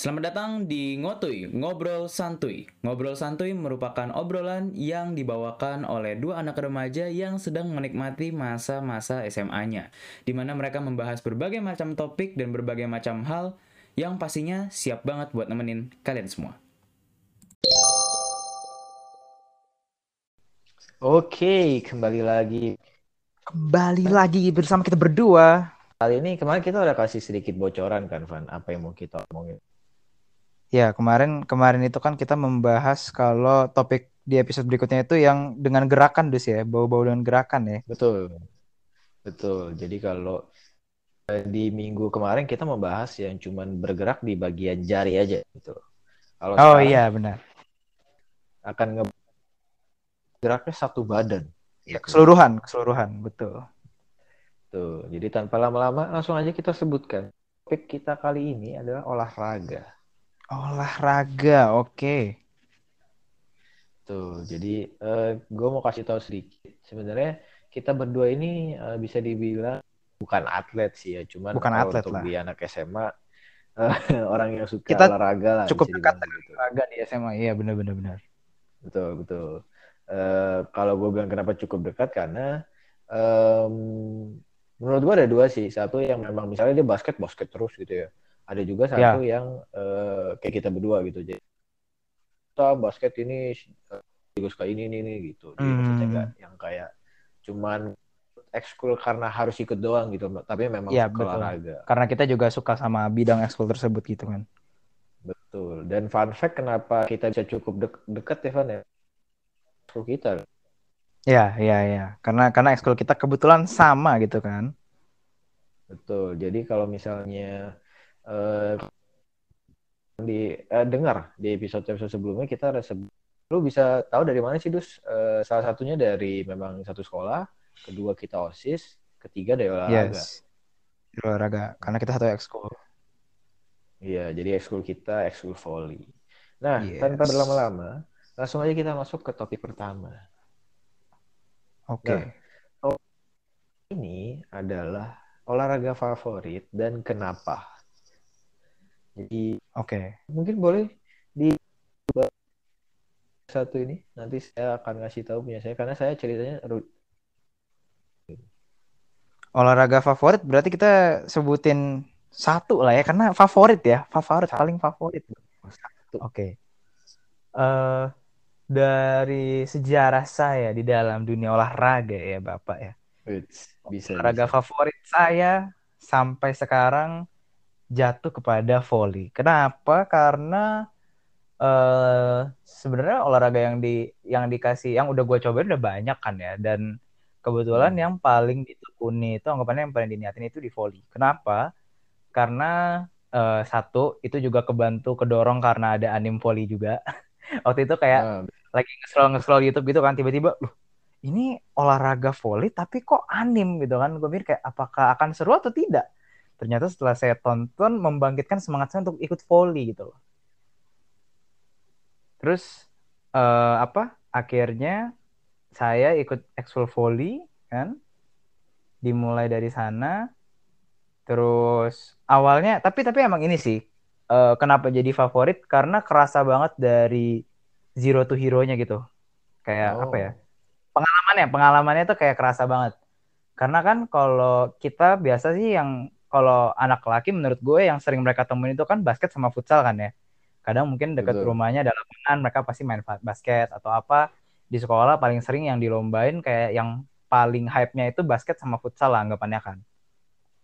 Selamat datang di Ngotuy, Ngobrol Santuy. Ngobrol Santuy merupakan obrolan yang dibawakan oleh dua anak remaja yang sedang menikmati masa-masa SMA-nya, di mana mereka membahas berbagai macam topik dan berbagai macam hal yang pastinya siap banget buat nemenin kalian semua. Oke, kembali lagi. Kembali lagi bersama kita berdua. Kali ini kemarin kita udah kasih sedikit bocoran kan, Van, apa yang mau kita omongin. Ya, kemarin kemarin itu kan kita membahas kalau topik di episode berikutnya itu yang dengan gerakan dus ya, bau-bau dengan gerakan ya. Betul. Betul. Jadi kalau eh, di minggu kemarin kita membahas yang cuman bergerak di bagian jari aja gitu. Kalau Oh iya benar. akan nge geraknya satu badan. Ya, Gitu. keseluruhan, keseluruhan, betul. Tuh, jadi tanpa lama-lama langsung aja kita sebutkan. Topik kita kali ini adalah olahraga. Olahraga, oke. Tuh, jadi gue mau kasih tahu sedikit. Sebenarnya kita berdua ini eh, bisa dibilang bukan atlet sih ya, cuman Bukan atlet untuk lah. di anak SMA eh, orang yang suka Kita olahraga lah Cukup dekat gitu. olahraga di SMA. Iya, benar benar. Betul, betul. Eh, kalau gue bilang kenapa cukup dekat karena em, menurut gue ada dua sih. Satu yang memang misalnya dia basket basket terus gitu ya. Ada juga satu yang eh, kayak kita berdua gitu. Jadi kita basket ini eh, juga suka ini ini ini gitu. Jadi maksudnya Hmm. nggak yang kayak cuman ekskul karena harus ikut doang gitu. Tapi memang Iya, suka betul. olahraga. Karena kita juga suka sama bidang ekskul tersebut gitu kan. Betul. Dan fun fact kenapa kita bisa cukup dek- dekat ya Van ya? Ekskul kita. Iya, iya, iya. Karena karena ekskul kita kebetulan sama gitu kan. Betul. Jadi kalau misalnya eh, di eh, dengar di episode-episode sebelumnya kita lu bisa tahu dari mana sih Dus? Eh, salah satunya dari memang satu sekolah, kedua kita OSIS, ketiga dari olahraga. Yes. Olahraga. Karena kita satu ekskul. Iya, jadi ekskul kita ekskul volley. Nah, Yes. tanpa berlama-lama, langsung aja kita masuk ke topik pertama. Oke. Nah. Ini adalah olahraga favorit dan kenapa. Jadi Oke. mungkin boleh di satu ini nanti saya akan ngasih tahu punya saya karena saya ceritanya Olahraga favorit berarti kita sebutin satu lah ya karena favorit ya, favorit paling favorit. satu. Oke. Eh dari sejarah saya di dalam dunia olahraga ya Bapak ya. Bisa Olahraga bisa. favorit saya sampai sekarang jatuh kepada volley. Kenapa? Karena eh sebenarnya olahraga yang di yang dikasih yang udah gue cobain udah banyak kan ya dan kebetulan Hmm. yang paling ditekuni itu anggapannya yang paling diniatin itu di volley. Kenapa? Karena eh, satu itu juga kebantu kedorong karena ada anim volley juga. Waktu itu kayak Nah, lagi nge-scroll nge-scroll YouTube gitu kan tiba-tiba loh ini olahraga volley tapi kok anim gitu kan gue pikir kayak apakah akan seru atau tidak ternyata setelah saya tonton membangkitkan semangat saya untuk ikut volley gitu loh. Terus eh, apa akhirnya saya ikut ekskul volley kan? Dimulai dari sana. Terus awalnya tapi tapi emang ini sih eh, kenapa jadi favorit? Karena kerasa banget dari zero to hero-nya gitu. Kayak oh, apa ya pengalamannya pengalamannya tuh kayak kerasa banget. Karena kan kalau kita biasa sih yang kalau anak laki menurut gue yang sering mereka temuin itu kan basket sama futsal kan ya. Kadang mungkin dekat Betul. rumahnya ada lapangan mereka pasti main basket atau apa. Di sekolah paling sering yang dilombain kayak yang paling hype-nya itu basket sama futsal lah anggapannya kan.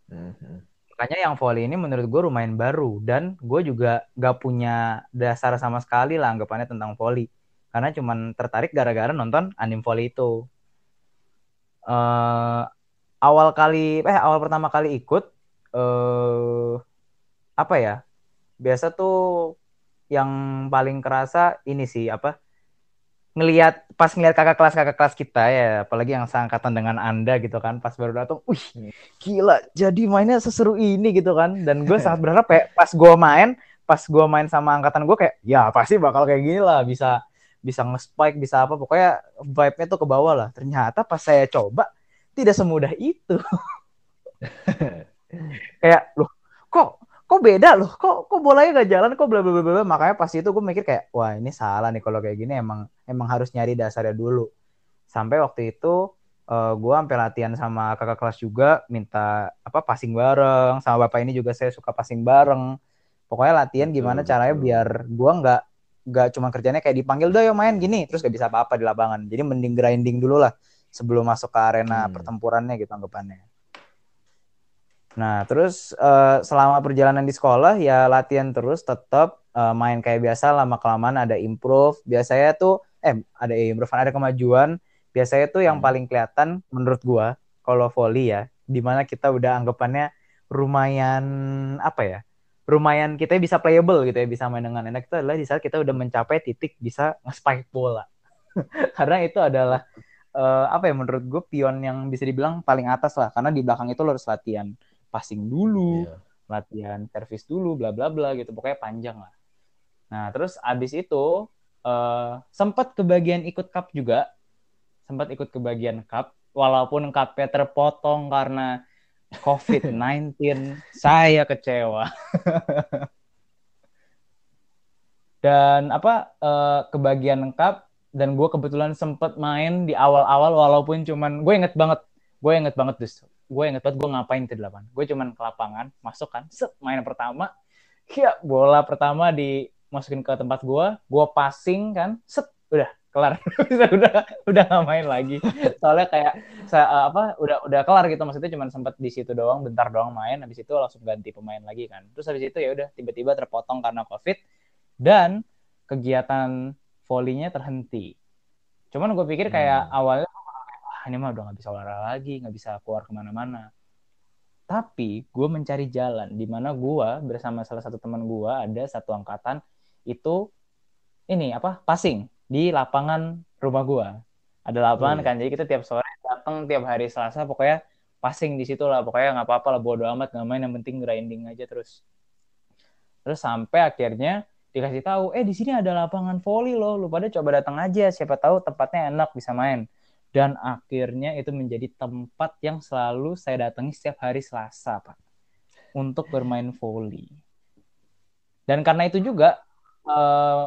Mhm. makanya yang volley ini menurut gue lumayan baru dan gue juga gak punya dasar sama sekali lah anggapannya tentang volley. Karena cuman tertarik gara-gara nonton anime volley itu. Eh awal kali eh awal pertama kali ikut eh apa ya biasa tuh yang paling kerasa ini sih apa ngelihat pas ngelihat kakak kelas kakak kelas kita ya apalagi yang seangkatan dengan anda gitu kan pas baru datang, wih Hmm. gila jadi mainnya seseru ini gitu kan. Dan gue sangat berharap kayak pas gue main pas gue main sama angkatan gue kayak ya pasti bakal kayak gini lah bisa bisa nge-spike bisa apa pokoknya vibe-nya tuh ke bawah lah. Ternyata pas saya coba tidak semudah itu kayak loh kok kok beda loh? Kok kok bolanya gak jalan? Kok bla bla bla bla makanya pas itu gue mikir kayak wah ini salah nih kalau kayak gini. Emang emang harus nyari dasarnya dulu. Sampai waktu itu uh, gue sampai latihan sama kakak kelas juga minta apa passing bareng. Sama bapak ini juga saya suka passing bareng. Pokoknya latihan gimana betul, caranya betul. biar gue nggak nggak cuma kerjanya kayak dipanggil doy main. Gini terus gak bisa apa-apa di lapangan. Jadi mending grinding dulu lah sebelum masuk ke arena hmm. pertempurannya gitu anggapannya Nah, terus uh, selama perjalanan di sekolah ya latihan terus tetap uh, main kayak biasa lama kelamaan ada improve. Biasanya tuh eh ada improve ada kemajuan. Biasanya tuh yang hmm. paling kelihatan menurut gua kalau volley ya, di mana kita udah anggapannya lumayan apa ya? Lumayan kita bisa playable gitu ya, bisa main dengan enak itu adalah di saat kita udah mencapai titik bisa nge-spike bola. Karena itu adalah uh, apa ya menurut gue pion yang bisa dibilang paling atas lah karena di belakang itu lo harus latihan passing dulu, yeah. latihan servis dulu, bla bla bla gitu. Pokoknya panjang lah. Nah, terus abis itu uh, sempat kebagian ikut cup juga. Sempat ikut kebagian cup walaupun cupnya terpotong karena COVID-19, saya kecewa. dan apa uh, kebagian cup dan gue kebetulan sempet main di awal-awal walaupun cuman gue inget banget gue inget banget justru gue inget banget gue ngapain di delapan gue cuman ke lapangan masuk kan set main pertama. Ya bola pertama dimasukin ke tempat gue gue passing kan set udah kelar. Udah udah nggak main lagi. Soalnya kayak saya eh, apa udah udah kelar gitu. Maksudnya cuman sempat di situ doang bentar doang main. Habis itu langsung ganti pemain lagi kan. Terus habis itu ya udah tiba-tiba terpotong karena covid. Dan kegiatan volleynya terhenti. Cuman gue pikir kayak hmm. awalnya ini mah udah nggak bisa olahraga lagi nggak bisa keluar ke mana-mana. Tapi gue mencari jalan di mana gue bersama salah satu teman gue ada satu angkatan itu ini apa passing di lapangan rumah gue ada lapangan hmm. kan jadi kita tiap sore datang tiap hari Selasa pokoknya passing di situ lah. Pokoknya nggak apa-apa lah bodo amat nggak main yang penting grinding aja terus. Terus sampai akhirnya dikasih tahu eh di sini ada lapangan volley loh lu pada coba datang aja siapa tahu tempatnya enak bisa main dan akhirnya itu menjadi tempat yang selalu saya datangi setiap hari Selasa pak. Untuk bermain volley dan karena itu juga uh, eh,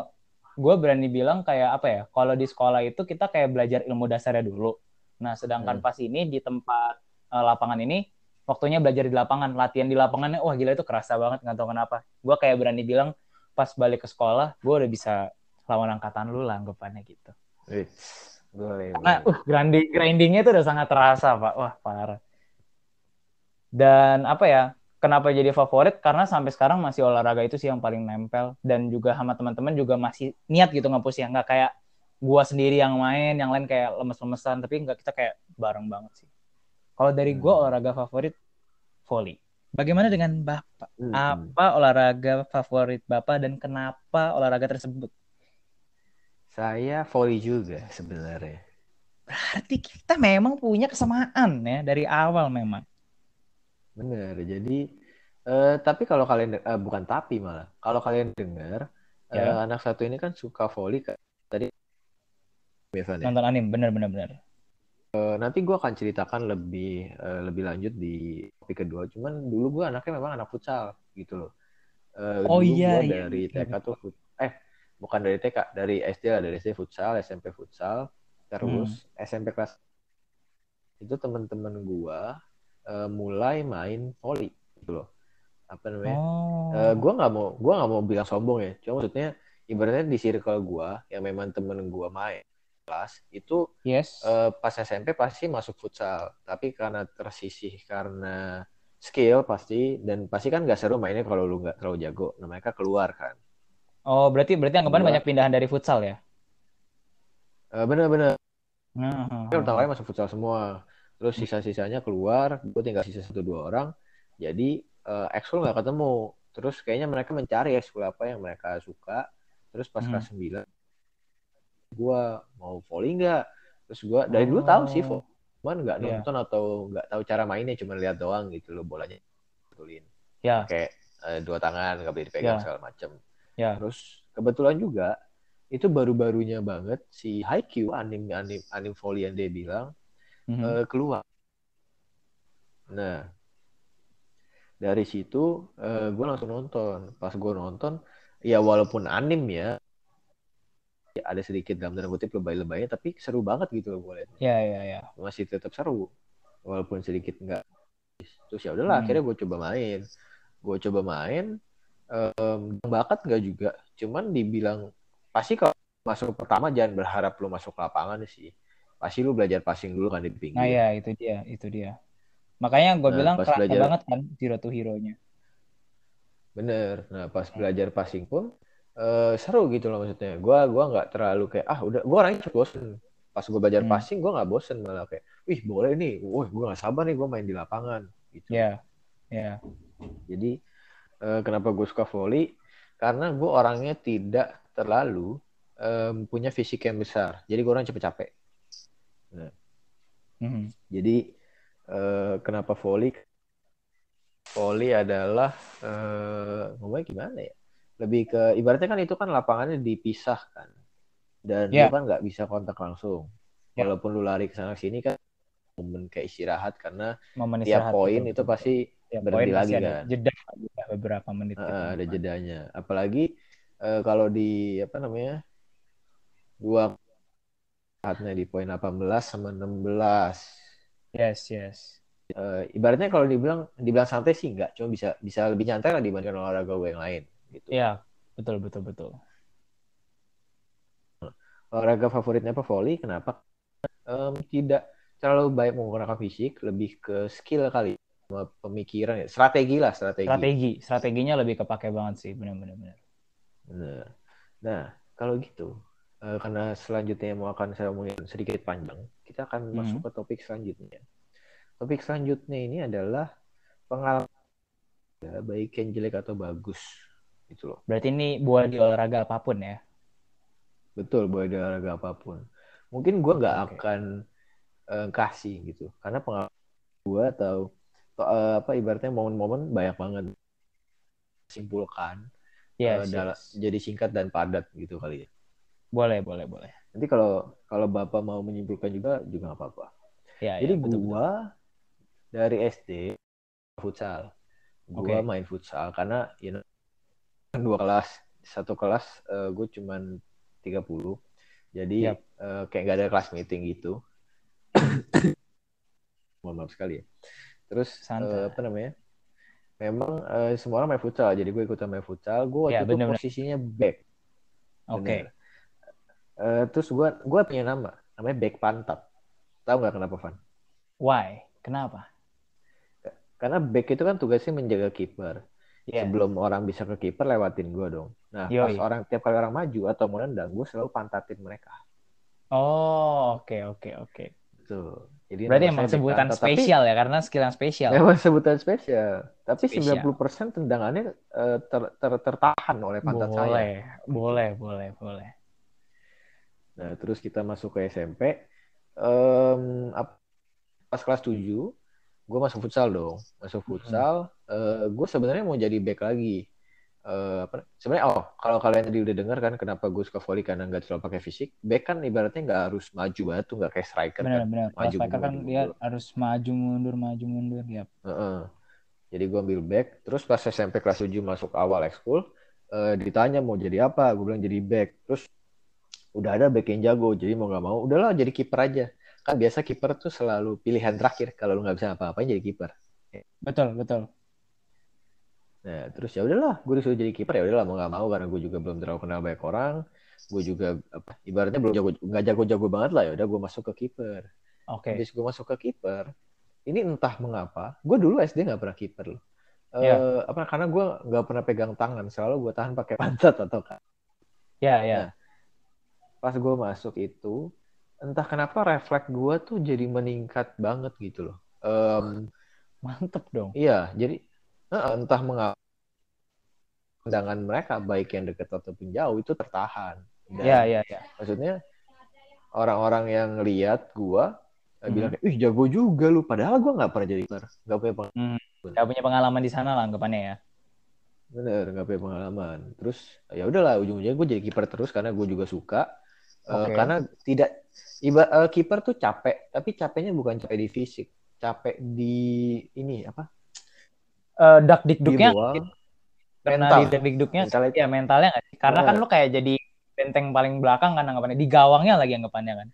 gue berani bilang kayak apa ya kalau di sekolah itu kita kayak belajar ilmu dasarnya dulu. Nah sedangkan hmm. pas ini di tempat uh, lapangan ini waktunya belajar di lapangan. Latihan di lapangannya wah gila itu kerasa banget nggak tahu kenapa. Gue kayak berani bilang pas balik ke sekolah gue udah bisa lawan angkatan lu lah anggapannya gitu boleh. Nah, uh, grinding grindingnya itu udah sangat terasa, Pak. Wah, parah. Dan apa ya? Kenapa jadi favorit? Karena sampai sekarang masih olahraga itu sih yang paling nempel dan juga sama teman-teman juga masih niat gitu ngapus ya, nggak kayak gua sendiri yang main, yang lain kayak lemes-lemesan, tapi nggak kita kayak bareng banget sih. Kalau dari gua hmm. olahraga favorit volley. Bagaimana dengan Bapak? Hmm. Apa olahraga favorit Bapak dan kenapa olahraga tersebut? Saya volley juga sebenarnya. Berarti kita memang punya kesamaan ya dari awal memang. Benar. Jadi uh, tapi kalau kalian uh, bukan tapi malah kalau kalian dengar ya. uh, anak satu ini kan suka volley tadi biasanya. Nonton anim benar benar benar. Uh, nanti gue akan ceritakan lebih uh, lebih lanjut di topik kedua. Cuman dulu gue anaknya memang anak futsal gitu loh. Uh, oh iya, iya. dari TK tuh eh bukan dari TK dari SD lah dari SD futsal SMP futsal. Terus hmm. SMP kelas itu teman-teman gua uh, mulai main volley gitu loh. Apa namanya? Oh. uh, gua nggak mau gua nggak mau bilang sombong ya. Cuma maksudnya ibaratnya di circle gua yang memang temen gua main kelas itu yes. uh, pas SMP pasti masuk futsal. Tapi karena tersisih karena skill pasti dan pasti kan gak seru mainnya kalau lu nggak terlalu jago. Nah mereka keluar kan Oh, berarti berarti anggapan banyak pindahan dari futsal ya? Uh, bener-bener. Uh, uh, pertama kali masuk futsal semua. Terus sisa-sisanya keluar, gue tinggal sisa satu dua orang. Jadi uh, ekskul nggak ketemu. Terus kayaknya mereka mencari ekskul apa yang mereka suka. Terus pas hmm. kelas 9, gue mau volley nggak? Terus gue dari dulu tahu sih oh. volley. Cuman nggak yeah. nonton atau nggak tahu cara mainnya, cuma lihat doang gitu loh bolanya. Betulin. Ya. Yeah. Kayak uh, dua tangan nggak boleh dipegang yeah. segala macem. Ya. Terus kebetulan juga itu baru-barunya banget si Haikyuu anim anim anim volley yang dia bilang mm-hmm. uh, keluar. Nah, dari situ uh, gue langsung nonton pas gue nonton ya walaupun anim ya ada sedikit dalam tanda kutip lebay-lebaynya tapi seru banget gitu loh gue lihat. Iya iya iya. Masih tetap seru walaupun sedikit enggak. Terus ya udahlah hmm. akhirnya gue coba main. Gue coba main um, bakat enggak juga. Cuman dibilang pasti kalau masuk pertama jangan berharap lu masuk lapangan sih. Pasti lu belajar passing dulu kan di pinggir. Nah ya itu dia, itu dia. Makanya gue nah, bilang kerasa belajar... banget kan Zero to Hero-nya. Bener. Nah pas belajar passing pun uh, seru gitu loh maksudnya. Gue gua nggak terlalu kayak ah udah gue orangnya cepet bosen. Pas gue belajar hmm. passing gue nggak bosen malah kayak, wih boleh nih, wah gue nggak sabar nih gue main di lapangan gitu. Iya, yeah. iya. Yeah. Jadi uh, kenapa gue suka volley? Karena gue orangnya tidak terlalu um, punya fisik yang besar. Jadi gue orang cepet capek. Nah. Mm-hmm. Jadi uh, kenapa volley? Volley adalah uh, ngomongnya gimana ya? lebih ke ibaratnya kan itu kan lapangannya dipisahkan dan yeah. lu kan nggak bisa kontak langsung yeah. walaupun lu lari ke sana sini kan momen kayak istirahat karena momen tiap poin itu pasti ya, berhenti lagi kan jeda beberapa menit uh, ada jedanya apalagi uh, kalau di apa namanya gua saatnya di poin 18 sama 16 yes yes uh, ibaratnya kalau dibilang dibilang santai sih enggak cuma bisa bisa lebih nyantai lah dibandingkan olahraga gue yang lain gitu. Iya, betul betul betul. Olahraga favoritnya apa volley? Kenapa? Um, tidak terlalu baik menggunakan fisik, lebih ke skill kali, pemikiran, ya. strategi lah strategi. Strategi, strateginya lebih kepake banget sih, benar-benar. Nah, nah kalau gitu, uh, karena selanjutnya mau akan saya omongin sedikit panjang, kita akan hmm. masuk ke topik selanjutnya. Topik selanjutnya ini adalah pengalaman ya, baik yang jelek atau bagus gitu loh. Berarti ini buat di olahraga apa pun ya? Betul, buat di olahraga apa pun. Mungkin gue nggak okay. akan uh, kasih gitu, karena pengalaman gue atau uh, apa ibaratnya momen-momen banyak banget simpulkan yes, uh, yes. jadi singkat dan padat gitu kali ya. Boleh, boleh, boleh. Nanti kalau kalau bapak mau menyimpulkan juga juga nggak apa-apa. Ya, jadi ya, betul, gua dari SD futsal, gua okay. main futsal karena you know, dua kelas satu kelas uh, eh, gue cuman 30 jadi yep. uh, kayak gak ada kelas meeting gitu mohon maaf sekali ya terus uh, apa namanya memang uh, semua orang main futsal jadi gue ikutan main futsal gue waktu ya, itu posisinya back oke okay. uh, terus gue gue punya nama namanya back pantat tahu nggak kenapa Van why kenapa karena back itu kan tugasnya menjaga kiper yeah. sebelum orang bisa ke kiper lewatin gue dong. Nah Yoi. pas orang tiap kali orang maju atau mau nendang, gue selalu pantatin mereka. Oh oke okay, oke okay, oke. Okay. Tuh. Jadi Berarti emang sebutan pantat, spesial tapi, ya karena skill yang spesial. Emang sebutan spesial. Tapi spesial. 90% tendangannya uh, ter, ter, tertahan oleh pantat boleh, saya. Boleh, boleh, boleh, boleh. Nah, terus kita masuk ke SMP. Um, pas kelas 7, gue masuk futsal dong. Masuk futsal, uh, eh, gue sebenarnya mau jadi back lagi. Uh, apa sebenarnya oh kalau kalian tadi udah dengar kan kenapa gue suka volley karena nggak terlalu pakai fisik. Back kan ibaratnya nggak harus maju banget tuh nggak kayak striker bener, kan. bener. maju striker kan dia harus maju mundur maju mundur ya uh -uh. jadi gue ambil back. Terus pas SMP kelas 7 masuk awal ekskul uh, ditanya mau jadi apa gue bilang jadi back. Terus udah ada back yang jago jadi mau nggak mau udahlah jadi kiper aja. Kan biasa kiper tuh selalu pilihan terakhir kalau lu nggak bisa apa-apain jadi kiper. Betul betul Nah, terus ya udahlah, gue disuruh jadi kiper ya udahlah mau nggak mau karena gue juga belum terlalu kenal banyak orang. Gue juga apa ibaratnya belum jago nggak jago-jago banget lah ya udah gue masuk ke kiper. Oke. Okay. Habis gue masuk ke kiper, ini entah mengapa, gue dulu SD nggak pernah kiper loh. Yeah. Ya. Uh, apa karena gue nggak pernah pegang tangan, selalu gue tahan pakai pantat atau kan. Ya, yeah, ya. Yeah. Nah, pas gue masuk itu, entah kenapa refleks gue tuh jadi meningkat banget gitu loh. Um, Mantep dong. Iya, jadi entah mengapa pandangan mereka baik yang dekat ataupun jauh itu tertahan. Iya iya iya. Maksudnya orang-orang yang lihat gua hmm. bilang, ih jago juga lu. Padahal gua nggak pernah jadi kiper, nggak punya pengalaman. Hmm. Gak punya pengalaman di sana lah anggapannya ya. Bener, nggak punya pengalaman. Terus ya udahlah ujung-ujungnya gue jadi kiper terus karena gue juga suka. Okay. Uh, karena tidak iba uh, kiper tuh capek, tapi capeknya bukan capek di fisik, capek di ini apa? Uh, dak dikduknya Di karena Mental. di dak dikduknya Mentalnya- ya mentalnya nggak sih karena kan Bener. lu kayak jadi benteng paling belakang kan anggapannya di gawangnya lagi anggapannya kan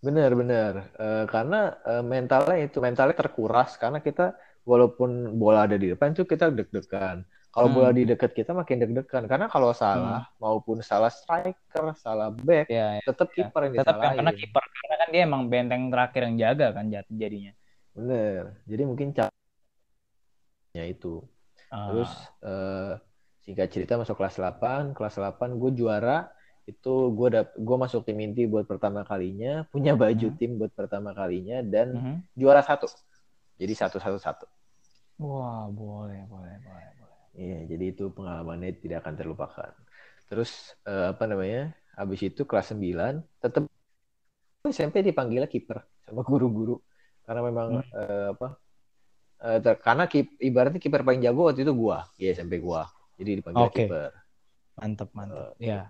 Bener bener Eh, karena eh, mentalnya itu mentalnya terkuras karena kita walaupun bola ada di depan itu kita deg-degan. Kalau Hmm. bola di dekat kita makin deg-degan karena kalau salah maupun salah striker, salah back ya, ya. tetap Ya, kiper yang tetap kena disalahin. kiper karena kan dia emang benteng terakhir yang jaga kan jadinya Bener. Jadi mungkin caranya itu. Ah, Terus eh, singkat cerita masuk kelas 8, kelas 8 gue juara itu gue dap gue masuk tim inti buat pertama kalinya, punya baju Hmm. tim buat pertama kalinya dan mhm. juara satu. Jadi satu satu satu. wah boleh boleh boleh boleh Iya, jadi itu pengalamannya tidak akan terlupakan. Terus eh, apa namanya? Habis itu kelas 9 tetap SMP dipanggilnya kiper sama guru-guru karena memang eh, apa? Eh, ter- karena kip, ibaratnya kiper paling jago waktu itu gua di SMP gua. Jadi dipanggil Oke. kiper. mantep mantep Eh, ya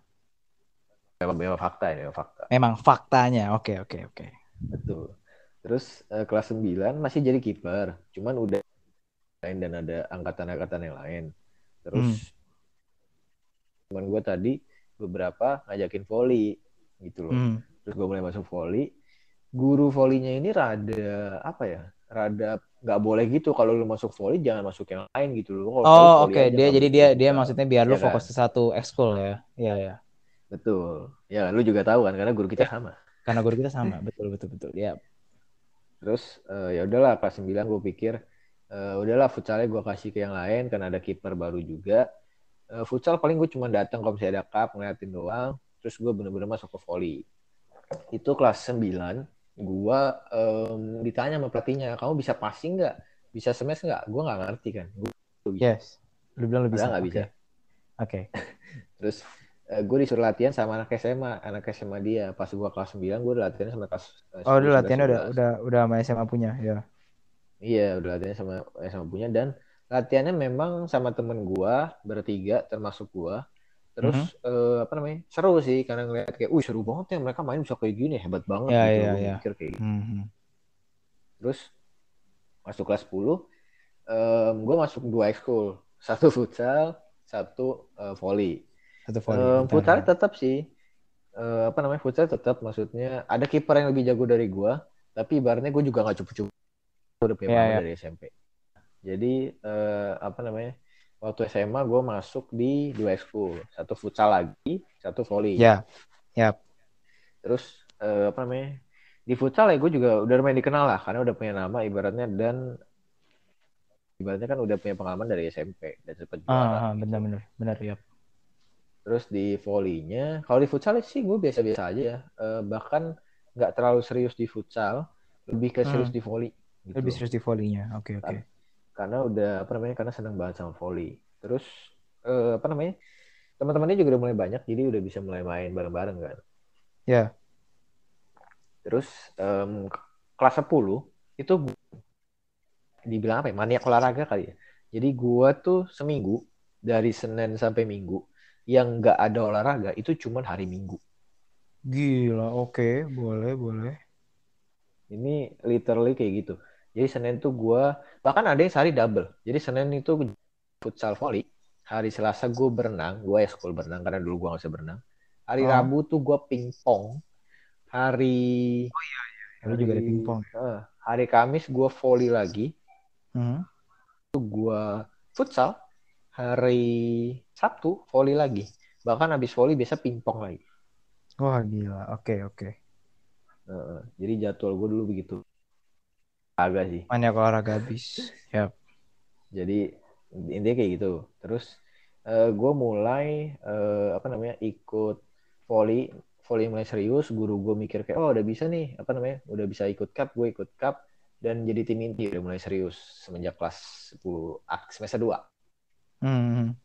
Memang, memang fakta ini, memang fakta. memang faktanya oke oke oke Betul. Terus eh, kelas 9 masih jadi kiper, cuman udah lain dan ada angkatan-angkatan yang lain. Terus teman gue tadi beberapa ngajakin volley gitu loh. Hmm. Terus gue mulai masuk volley. Guru volleynya ini rada apa ya? Rada nggak boleh gitu kalau lu masuk volley jangan masuk yang lain gitu loh. Volley, oh oke aja, dia jadi dia gitu. dia maksudnya biar lu Iya kan? fokus ke satu ekskul ya iya ya betul. Ya lu juga tahu kan karena guru kita sama. karena guru kita sama betul betul betul ya Terus eh, ya udahlah kelas 9 gue pikir eh, udahlah futsalnya gue kasih ke yang lain karena ada kiper baru juga. Eh, futsal paling gue cuma datang kalau misalnya ada cup ngeliatin doang. Terus gue bener-bener masuk ke volley. Itu kelas 9 gue em, ditanya sama pelatihnya, kamu bisa passing nggak? Bisa smash nggak? Gue nggak ngerti kan. Gue yes lu bilang lu bisa nggak bisa. oke Terus gue disuruh latihan sama anak SMA, anak SMA dia. Pas gue kelas 9 gue latihan sama kelas eh, oh 10, udah latihannya udah 11. udah udah sama SMA punya ya Iya, udah latihannya sama sama punya dan latihannya memang sama temen gua bertiga termasuk gua. Terus Mhm. eh, apa namanya? Seru sih karena ngeliat kayak, "Wih, seru banget ya mereka main bisa kayak gini, hebat banget." Ya, gitu. ya, Gua ya. mikir kayak gitu. Mhm. Terus masuk kelas 10, em, gua masuk dua ekskul. Satu futsal, satu eh, volley. satu volley bentar. futsal tetap sih. Eh, apa namanya? Futsal tetap maksudnya ada kiper yang lebih jago dari gua, tapi ibaratnya gua juga nggak cupu-cupu udah punya Iya, pengalaman iya. dari SMP. Jadi eh, apa namanya? Waktu SMA gue masuk di dua ekskul, satu futsal lagi, satu volley. ya ya Terus eh, apa namanya? Di futsal ya gue juga udah lumayan dikenal lah, karena udah punya nama ibaratnya dan ibaratnya kan udah punya pengalaman dari SMP dan sempat juara. ah, ah, gitu. benar benar benar ya Terus di volleynya, kalau di futsal sih gue biasa-biasa aja ya. Eh, bahkan nggak terlalu serius di futsal, lebih ke serius Hmm. di volley. Gitu. lebih serius di volleynya oke oke Kan. Karena udah apa namanya? Karena senang banget sama volley. Terus eh, apa namanya? Teman-temannya juga udah mulai banyak, jadi udah bisa mulai main bareng-bareng kan. ya Terus em, k- kelas 10 itu dibilang apa ya? Maniak olahraga kali ya. Jadi gua tuh seminggu dari Senin sampai Minggu yang nggak ada olahraga itu cuman hari Minggu. gila oke boleh boleh Ini literally kayak gitu. Jadi Senin tuh gua bahkan ada yang sehari double. Jadi Senin itu futsal volley. Hari Selasa gue berenang, gue ekskul berenang karena dulu gue gak bisa berenang. Hari Oh. Rabu tuh gue pingpong. Hari lu juga ada pingpong Eh, hari Kamis gue volley lagi. Mhm. gue futsal. Hari Sabtu volley lagi. Bahkan habis volley biasa pingpong lagi. wah gila oke oke Eh, jadi jadwal gue dulu begitu. Agak sih. maniak olahraga habis ya Jadi intinya kayak gitu. Terus gue mulai eh, apa namanya ikut volley, volley mulai serius. Guru gue mikir kayak oh udah bisa nih apa namanya, udah bisa ikut cup, gue ikut cup dan jadi tim inti udah mulai serius semenjak kelas 10 ah, semester 2. Mhm.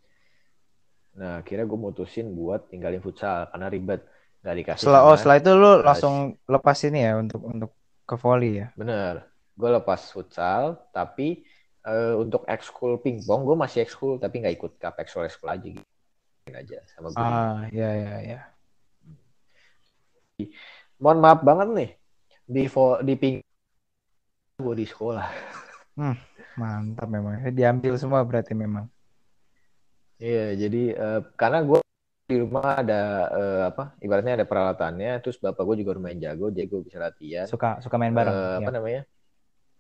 Nah akhirnya gue mutusin buat tinggalin futsal karena ribet nggak dikasih. setelah oh setelah itu lu langsung lepas ini ya untuk untuk ke volley ya Bener, gue lepas futsal, tapi eh, untuk ekskul pingpong gue masih ekskul tapi nggak ikut cup ekskul ekskul aja gitu aja sama gue. ah ya ya ya Mohon maaf banget nih di di ping gue di sekolah. Hmm, mantap memang. Diambil semua berarti memang. Iya, jadi uh, karena gue di rumah ada uh, apa? Ibaratnya ada peralatannya, terus bapak gue juga lumayan jago, jadi gue bisa latihan. Suka suka main bareng. Uh, apa ya. namanya?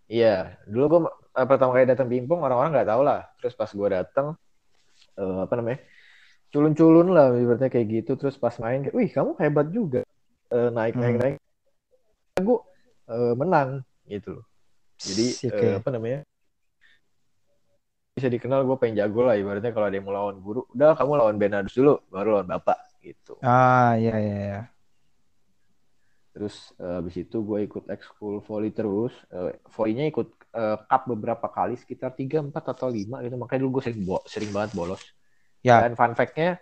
Iya, dulu gue uh, pertama kali datang Pimpong orang-orang nggak tahu lah. Terus pas gue datang, uh, apa namanya? Culun-culun lah, ibaratnya kayak gitu. Terus pas main, kayak, wih kamu hebat juga, uh, naik naik hmm. naik. Gue uh, menang gitu loh. Jadi okay. uh, apa namanya? bisa dikenal gue pengen jago lah ibaratnya kalau ada yang mau lawan guru udah kamu lawan Benadus dulu baru lawan bapak gitu ah iya iya iya terus uh, habis itu gue ikut ekskul volley terus uh, volleynya ikut uh, cup beberapa kali sekitar tiga empat atau lima gitu makanya dulu gue sering sering banget bolos ya. dan fun factnya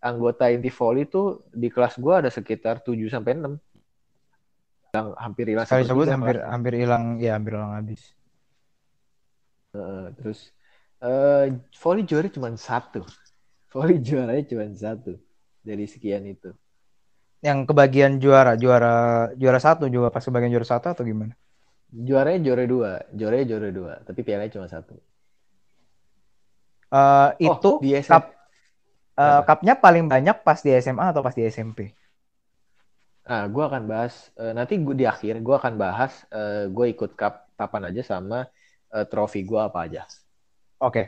anggota inti volley tuh di kelas gue ada sekitar 7 sampai enam yang hampir hilang Kali sebut hampir hampir hilang ya hampir hilang habis uh, terus uh, volley juara cuma satu. Volley juaranya cuma satu dari sekian itu. Yang kebagian juara, juara juara satu juga pas kebagian juara satu atau gimana? Juaranya juara dua, juaranya juara dua, tapi pialanya cuma satu. Uh, itu oh, di SM... cup, uh, cupnya paling banyak pas di SMA atau pas di SMP? Nah, gue akan bahas uh, nanti gue di akhir gue akan bahas uh, gue ikut cup kapan aja sama uh, trofi gue apa aja. Oke. Okay.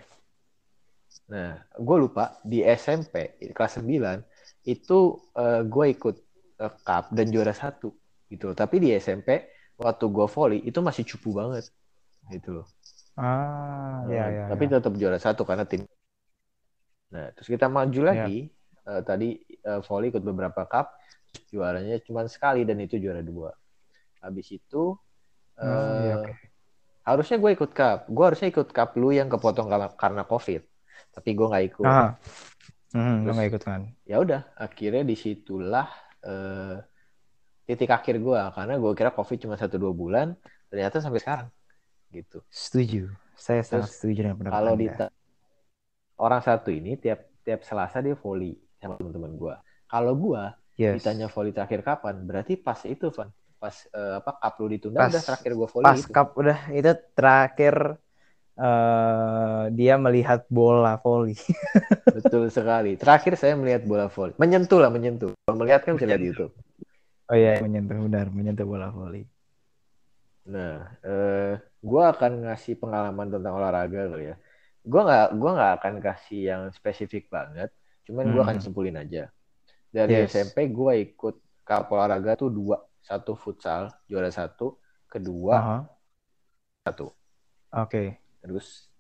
Nah, gue lupa di SMP kelas 9 itu uh, gue ikut uh, cup dan juara satu gitu. Tapi di SMP waktu gue volley itu masih cupu banget gitu loh. Ah, ya, ya. Tapi ya. tetap juara satu karena tim. Nah, terus kita maju ya. lagi. Uh, tadi uh, volley ikut beberapa cup, juaranya cuma sekali dan itu juara dua. Habis itu uh, oh, ya, okay harusnya gue ikut cup gue harusnya ikut cup lu yang kepotong karena covid tapi gue nggak ikut ah. Hmm, Terus, gak ikut kan ya udah akhirnya di situlah uh, titik akhir gue karena gue kira covid cuma satu dua bulan ternyata sampai sekarang gitu. Setuju. Saya sangat setuju dengan pendapat kalau di orang satu ini tiap tiap selasa dia volley sama teman-teman gue kalau gue yes. ditanya volley terakhir kapan berarti pas itu Van. Pas uh, apa cup lu ditunda pas, udah terakhir gue volley pas gitu. cup udah itu terakhir uh, dia melihat bola volley betul sekali terakhir saya melihat bola volley menyentuh lah menyentuh kalau melihat kan bisa lihat di YouTube oh iya menyentuh benar menyentuh bola volley nah eh, gue akan ngasih pengalaman tentang olahraga kali ya gue nggak gue nggak akan kasih yang spesifik banget cuman gue hmm. akan simpulin aja dari yes. SMP gue ikut cup olahraga tuh dua satu futsal juara satu, kedua uh -huh. satu. Oke. Okay. Terus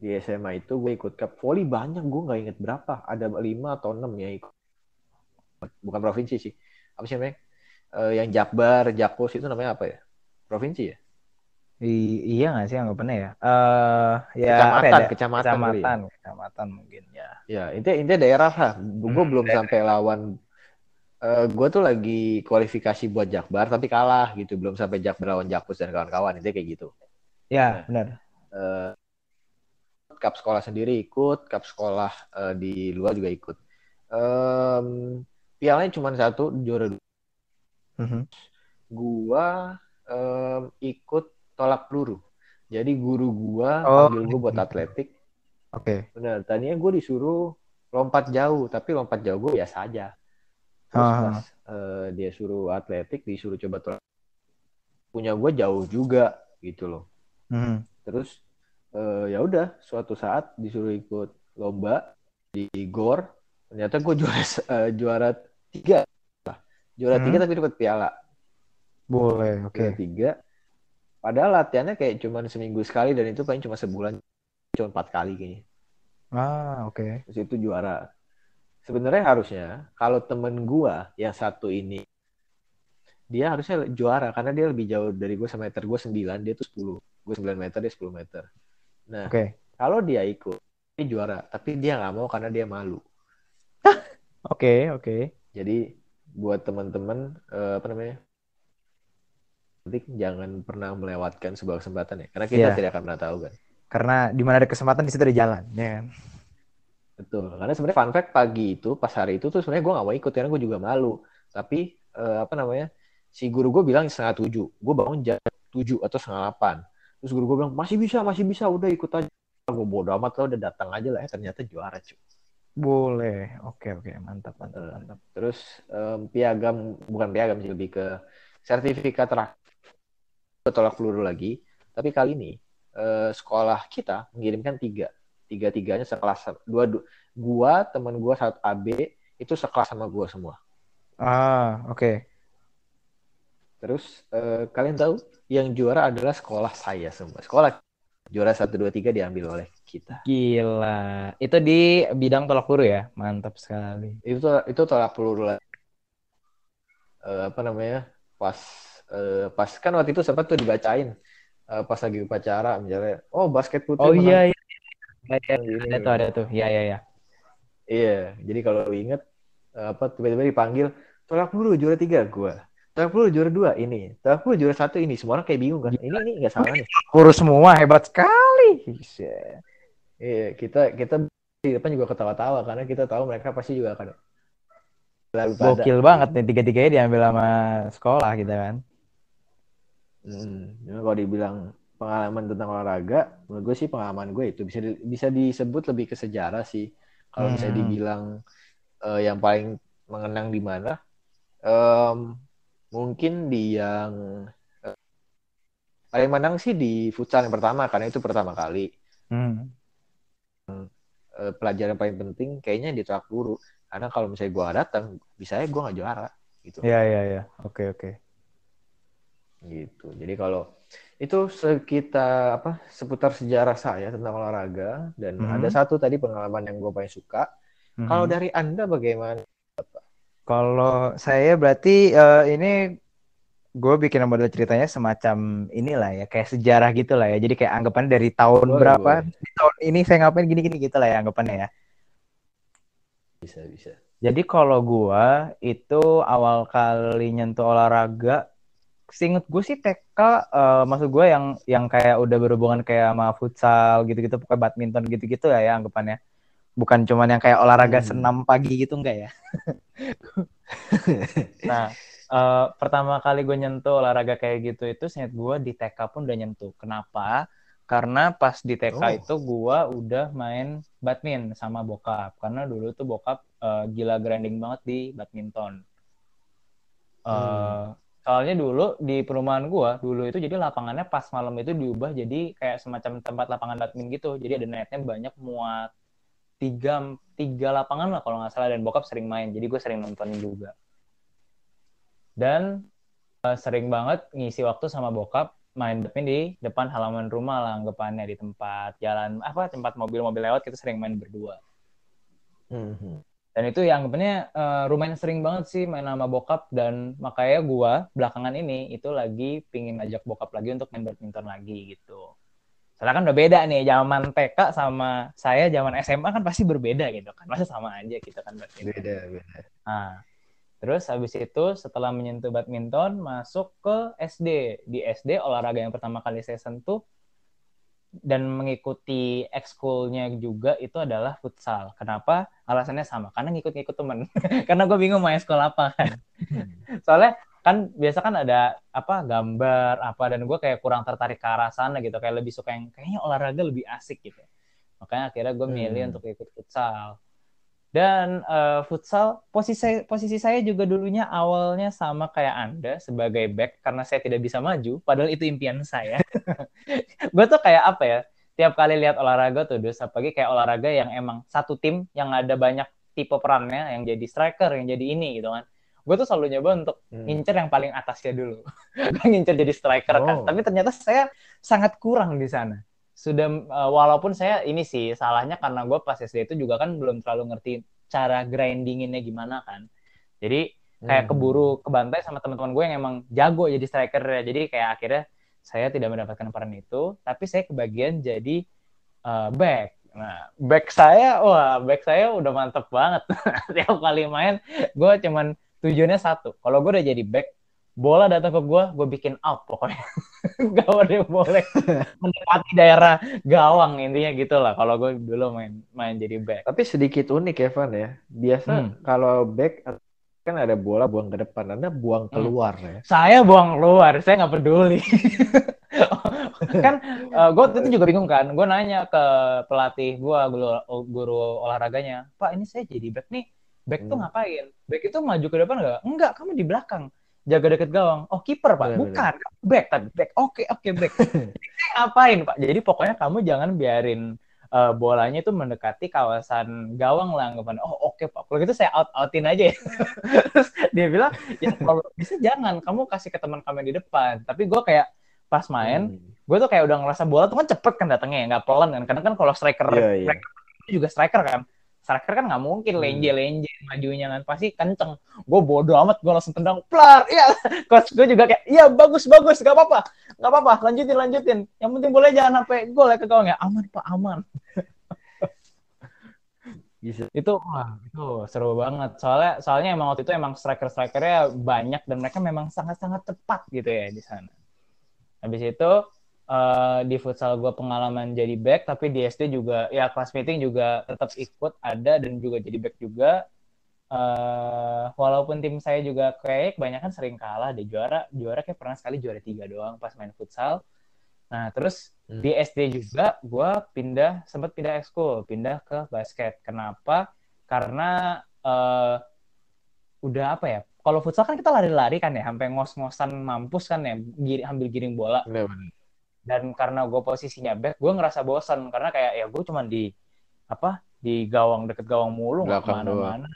di SMA itu gue ikut cup volley banyak gue nggak inget berapa. Ada lima atau enam ya ikut. Bukan provinsi sih. Apa sih namanya? Uh, yang Jakbar Jakpus itu namanya apa ya? Provinsi ya? I iya nggak sih nggak pernah ya uh, ya kecamatan ya? kecamatan kecamatan ya. kecamatan mungkin ya. Ya intinya intinya daerah lah. Gue hmm, belum daerah. sampai lawan uh, eh, gue tuh lagi kualifikasi buat Jakbar tapi kalah gitu. Belum sampai Jakbar lawan Jakpus dan kawan-kawan itu kayak gitu. Ya nah, benar uh, cup sekolah sendiri ikut cup sekolah uh, di luar juga ikut um, pialanya cuma satu juara dua mm-hmm. gua um, ikut tolak peluru jadi guru gua oh. panggil gua buat atletik oke okay. benar tadinya gua disuruh lompat jauh tapi lompat jauh gua biasa aja Terus uh. pas uh, dia suruh atletik, disuruh coba tolak. Punya gue jauh juga gitu loh. Hmm. Terus uh, ya udah suatu saat disuruh ikut lomba di GOR, ternyata gue juara uh, juara tiga. Juara hmm. tiga tapi dapat piala. Boleh, oke. Okay. tiga. Padahal latihannya kayak cuma seminggu sekali dan itu paling cuma sebulan, cuma empat kali kayaknya. Ah, oke. Okay. Terus itu juara sebenarnya harusnya kalau temen gua yang satu ini dia harusnya juara karena dia lebih jauh dari gue sama meter gue 9 dia tuh 10 gue 9 meter dia 10 meter nah okay. kalau dia ikut dia juara tapi dia nggak mau karena dia malu oke oke okay, okay. jadi buat teman-teman uh, apa namanya penting jangan pernah melewatkan sebuah kesempatan ya karena kita yeah. tidak akan pernah tahu kan karena di mana ada kesempatan di situ ada jalan ya kan Betul. Karena sebenarnya fun fact pagi itu pas hari itu tuh sebenarnya gue gak mau ikut karena gue juga malu. Tapi uh, apa namanya si guru gue bilang setengah tujuh. Gue bangun jam tujuh atau setengah delapan. Terus guru gue bilang masih bisa masih bisa udah ikut aja gue bodo amat lo udah datang aja lah ya ternyata juara cuy Boleh. Oke, oke. Mantap, mantap, Eh, mantap. terus em, piagam bukan piagam sih lebih ke sertifikat terakhir tolak peluru lagi tapi kali ini eh, sekolah kita mengirimkan tiga tiga tiganya sekelas dua, du- gua teman gua satu AB itu sekelas sama gua semua Ah, oke. terus eh, kalian tahu yang juara adalah sekolah saya semua sekolah juara satu dua tiga diambil oleh kita Gila. Itu di bidang tolak peluru ya? Mantap sekali. itu itu tolak peluru lagi Eh, apa namanya pas eh, pas kan waktu itu sempat tuh dibacain eh, pas lagi upacara misalnya oh basket putri Oh menang iya, iya. Gini, Ada tuh, ada tuh. Iya, iya, iya. iya jadi kalau lu inget eh, apa tiba-tiba dipanggil tolak peluru juara tiga gua peluru juara dua ini peluru juara satu ini semua orang kayak bingung kan ini ini nggak salah nih Peluru semua hebat sekali. Iya kita kita di depan juga ketawa-tawa karena kita tahu mereka pasti juga akan Gokil banget nih tiga-tiganya diambil sama sekolah kita kan. Hmm, cuma kalau dibilang pengalaman tentang olahraga, menurut gue sih pengalaman gue itu bisa di- bisa disebut lebih ke sejarah sih. Kalau Hmm. dibilang eh, yang paling mengenang di mana, em, mungkin di yang eh, paling menang sih di futsal yang pertama karena itu pertama kali. Hmm. Eh, pelajaran paling penting kayaknya di tolak peluru. Karena kalau misalnya gue datang, bisa gue nggak juara gitu. Iya, iya, iya. Oke, oke. gitu. Jadi kalau itu sekitar apa seputar sejarah saya tentang olahraga dan Hmm. ada satu tadi pengalaman yang gue paling suka. Mhm. Kalau dari anda bagaimana? Kalau saya berarti eh, ini gue bikin model ceritanya semacam inilah ya, kayak sejarah gitu lah ya. Jadi kayak anggapannya dari tahun Boleh, berapa, boleh. tahun ini saya ngapain gini-gini gitu lah ya anggapannya ya. Bisa bisa. Jadi kalau gua itu awal kali nyentuh olahraga, seinget gue sih TK, eh, maksud gue yang yang kayak udah berhubungan kayak sama futsal gitu-gitu, pokoknya badminton gitu-gitu lah ya anggapannya. Bukan cuman yang kayak olahraga Hmm. senam pagi gitu enggak ya. Nah, eh, pertama kali gue nyentuh olahraga kayak gitu itu seinget gue di TK pun udah nyentuh. Kenapa? Karena pas di TK Oh. itu gue udah main badminton sama bokap. Karena dulu tuh bokap eh, gila grinding banget di badminton. Eh, Hmm. Soalnya dulu di perumahan gue, dulu itu jadi lapangannya pas malam itu diubah jadi kayak semacam tempat lapangan badminton gitu. Jadi ada netnya banyak muat tiga, tiga lapangan lah kalau nggak salah dan bokap sering main. Jadi gue sering nonton juga dan eh, sering banget ngisi waktu sama bokap main badminton di depan halaman rumah lah anggapannya di tempat jalan apa tempat mobil-mobil lewat kita sering main berdua Mhm. dan itu ya anggapannya eh, lumayan sering banget sih main sama bokap dan makanya gua belakangan ini itu lagi pingin ajak bokap lagi untuk main badminton lagi gitu soalnya kan udah beda nih zaman TK sama saya zaman SMA kan pasti berbeda gitu kan masa sama aja kita kan badminton Beda beda. Nah, terus habis itu setelah menyentuh badminton masuk ke SD. Di SD olahraga yang pertama kali saya sentuh dan mengikuti ekskulnya juga itu adalah futsal. Kenapa? Alasannya sama, karena ngikut-ngikut temen. karena gue bingung mau ekskul apa kan. Soalnya kan biasa kan ada apa gambar apa dan gue kayak kurang tertarik ke arah sana gitu. Kayak lebih suka yang kayaknya olahraga lebih asik gitu makanya akhirnya gue milih Hmm. untuk ikut futsal. Dan eh, futsal posisi posisi saya juga dulunya awalnya sama kayak anda sebagai back karena saya tidak bisa maju padahal itu impian saya. Gue tuh kayak apa ya tiap kali lihat olahraga tuh dus apalagi kayak olahraga yang emang satu tim yang ada banyak tipe perannya yang jadi striker yang jadi ini gitu kan gue tuh selalu nyoba untuk Hmm. ngincer yang paling atasnya dulu. Ngincer jadi striker kan. Oh. tapi ternyata saya sangat kurang di sana. Sudah eh, walaupun saya ini sih salahnya karena gue pas SD itu juga kan belum terlalu ngerti cara grindinginnya gimana kan. Jadi kayak Hmm. keburu kebantai sama teman-teman gue yang emang jago jadi striker ya jadi kayak akhirnya saya tidak mendapatkan peran itu tapi saya kebagian jadi eh, back. Nah back saya wah back saya udah mantep banget. Tiap kali main gue cuman tujuannya satu kalau gue udah jadi back bola datang ke gue gue bikin out pokoknya gak ada yang boleh mendekati daerah gawang intinya gitu lah kalau gue dulu main main jadi back Tapi sedikit unik ya Van ya. Biasa Hmm. kalau back kan ada bola buang ke depan, Anda buang Hmm. keluar ya. saya buang keluar saya nggak peduli kan uh, gue itu juga bingung kan gue nanya ke pelatih gue guru, guru olahraganya pak ini saya jadi back nih back hmm. tuh ngapain? Back itu maju ke depan nggak? Enggak kamu di belakang. Jaga deket gawang. Oh kiper pak. Bukan. back tapi back. Oke oke back. Jadi ngapain pak? Jadi pokoknya kamu jangan biarin uh, bolanya itu mendekati kawasan gawang lah anggapan oh oke okay, pak. Kalau gitu saya out outin aja ya. Terus dia bilang ya kalau bisa jangan. Kamu kasih ke teman kamu di depan. Tapi gue kayak pas main hmm. gue tuh kayak udah ngerasa bola tuh kan cepet kan datangnya ya nggak pelan kan. Karena kan kalau striker, yeah, yeah. striker juga striker kan striker kan nggak mungkin hmm. lenje-lenje majunya kan. Pasti kenceng. Gue bodoh amat gue langsung tendang plar! Iya. Coach gue juga kayak iya bagus bagus gak apa-apa gak apa-apa lanjutin lanjutin. Yang penting boleh jangan sampai gol ya ke gawang ya. Aman pak aman. Bisa. itu wah itu seru banget. Soalnya soalnya emang waktu itu emang striker strikernya banyak dan mereka memang sangat sangat cepat gitu ya di sana. Habis itu uh, di futsal gue pengalaman jadi back tapi di SD juga ya kelas meeting juga tetap ikut ada dan juga jadi back juga. Uh, walaupun tim saya juga kayak kebanyakan sering kalah di juara juara kayak pernah sekali juara tiga doang pas main futsal. Nah terus hmm. di SD juga gue pindah sempat pindah ekskul pindah ke basket. Kenapa? Karena uh, udah apa ya kalau futsal kan kita lari-lari kan ya sampai ngos-ngosan mampus kan ya giri, ambil giring bola. Bener, bener. Dan karena gue posisinya back gue ngerasa bosan. Karena kayak ya gue cuman di apa di gawang deket gawang mulu nggak ke mana-mana.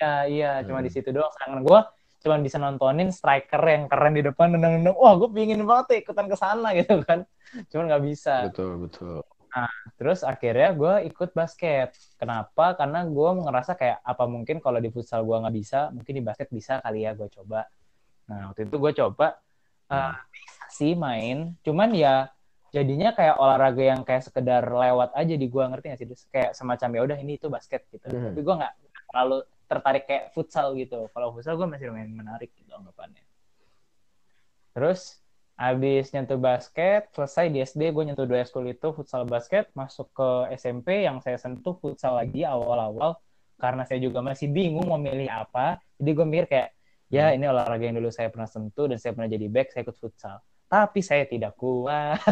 iya iya hmm. cuma di situ doang. Sedangkan gue cuma bisa nontonin striker yang keren di depan nendang-nendang wah gue pingin banget ya ikutan ke sana gitu kan. Cuman nggak bisa. Betul betul. Nah terus akhirnya gue ikut basket. Kenapa? Karena gue ngerasa kayak apa mungkin kalau di futsal gue nggak bisa mungkin di basket bisa kali ya gue coba. Nah waktu itu gue coba uh, sih main cuman ya jadinya kayak olahraga yang kayak sekedar lewat aja di gue ngerti gak sih kayak semacam ya udah ini itu basket gitu hmm. tapi gue nggak terlalu tertarik kayak futsal gitu. Kalau futsal gue masih lumayan menarik gitu anggapannya. Terus habis nyentuh basket, selesai di SD gue nyentuh dua school itu futsal basket, masuk ke SMP yang saya sentuh futsal lagi awal-awal karena saya juga masih bingung mau milih apa. Jadi gue mikir kayak ya ini olahraga yang dulu saya pernah sentuh dan saya pernah jadi back, saya ikut futsal. Tapi saya tidak kuat.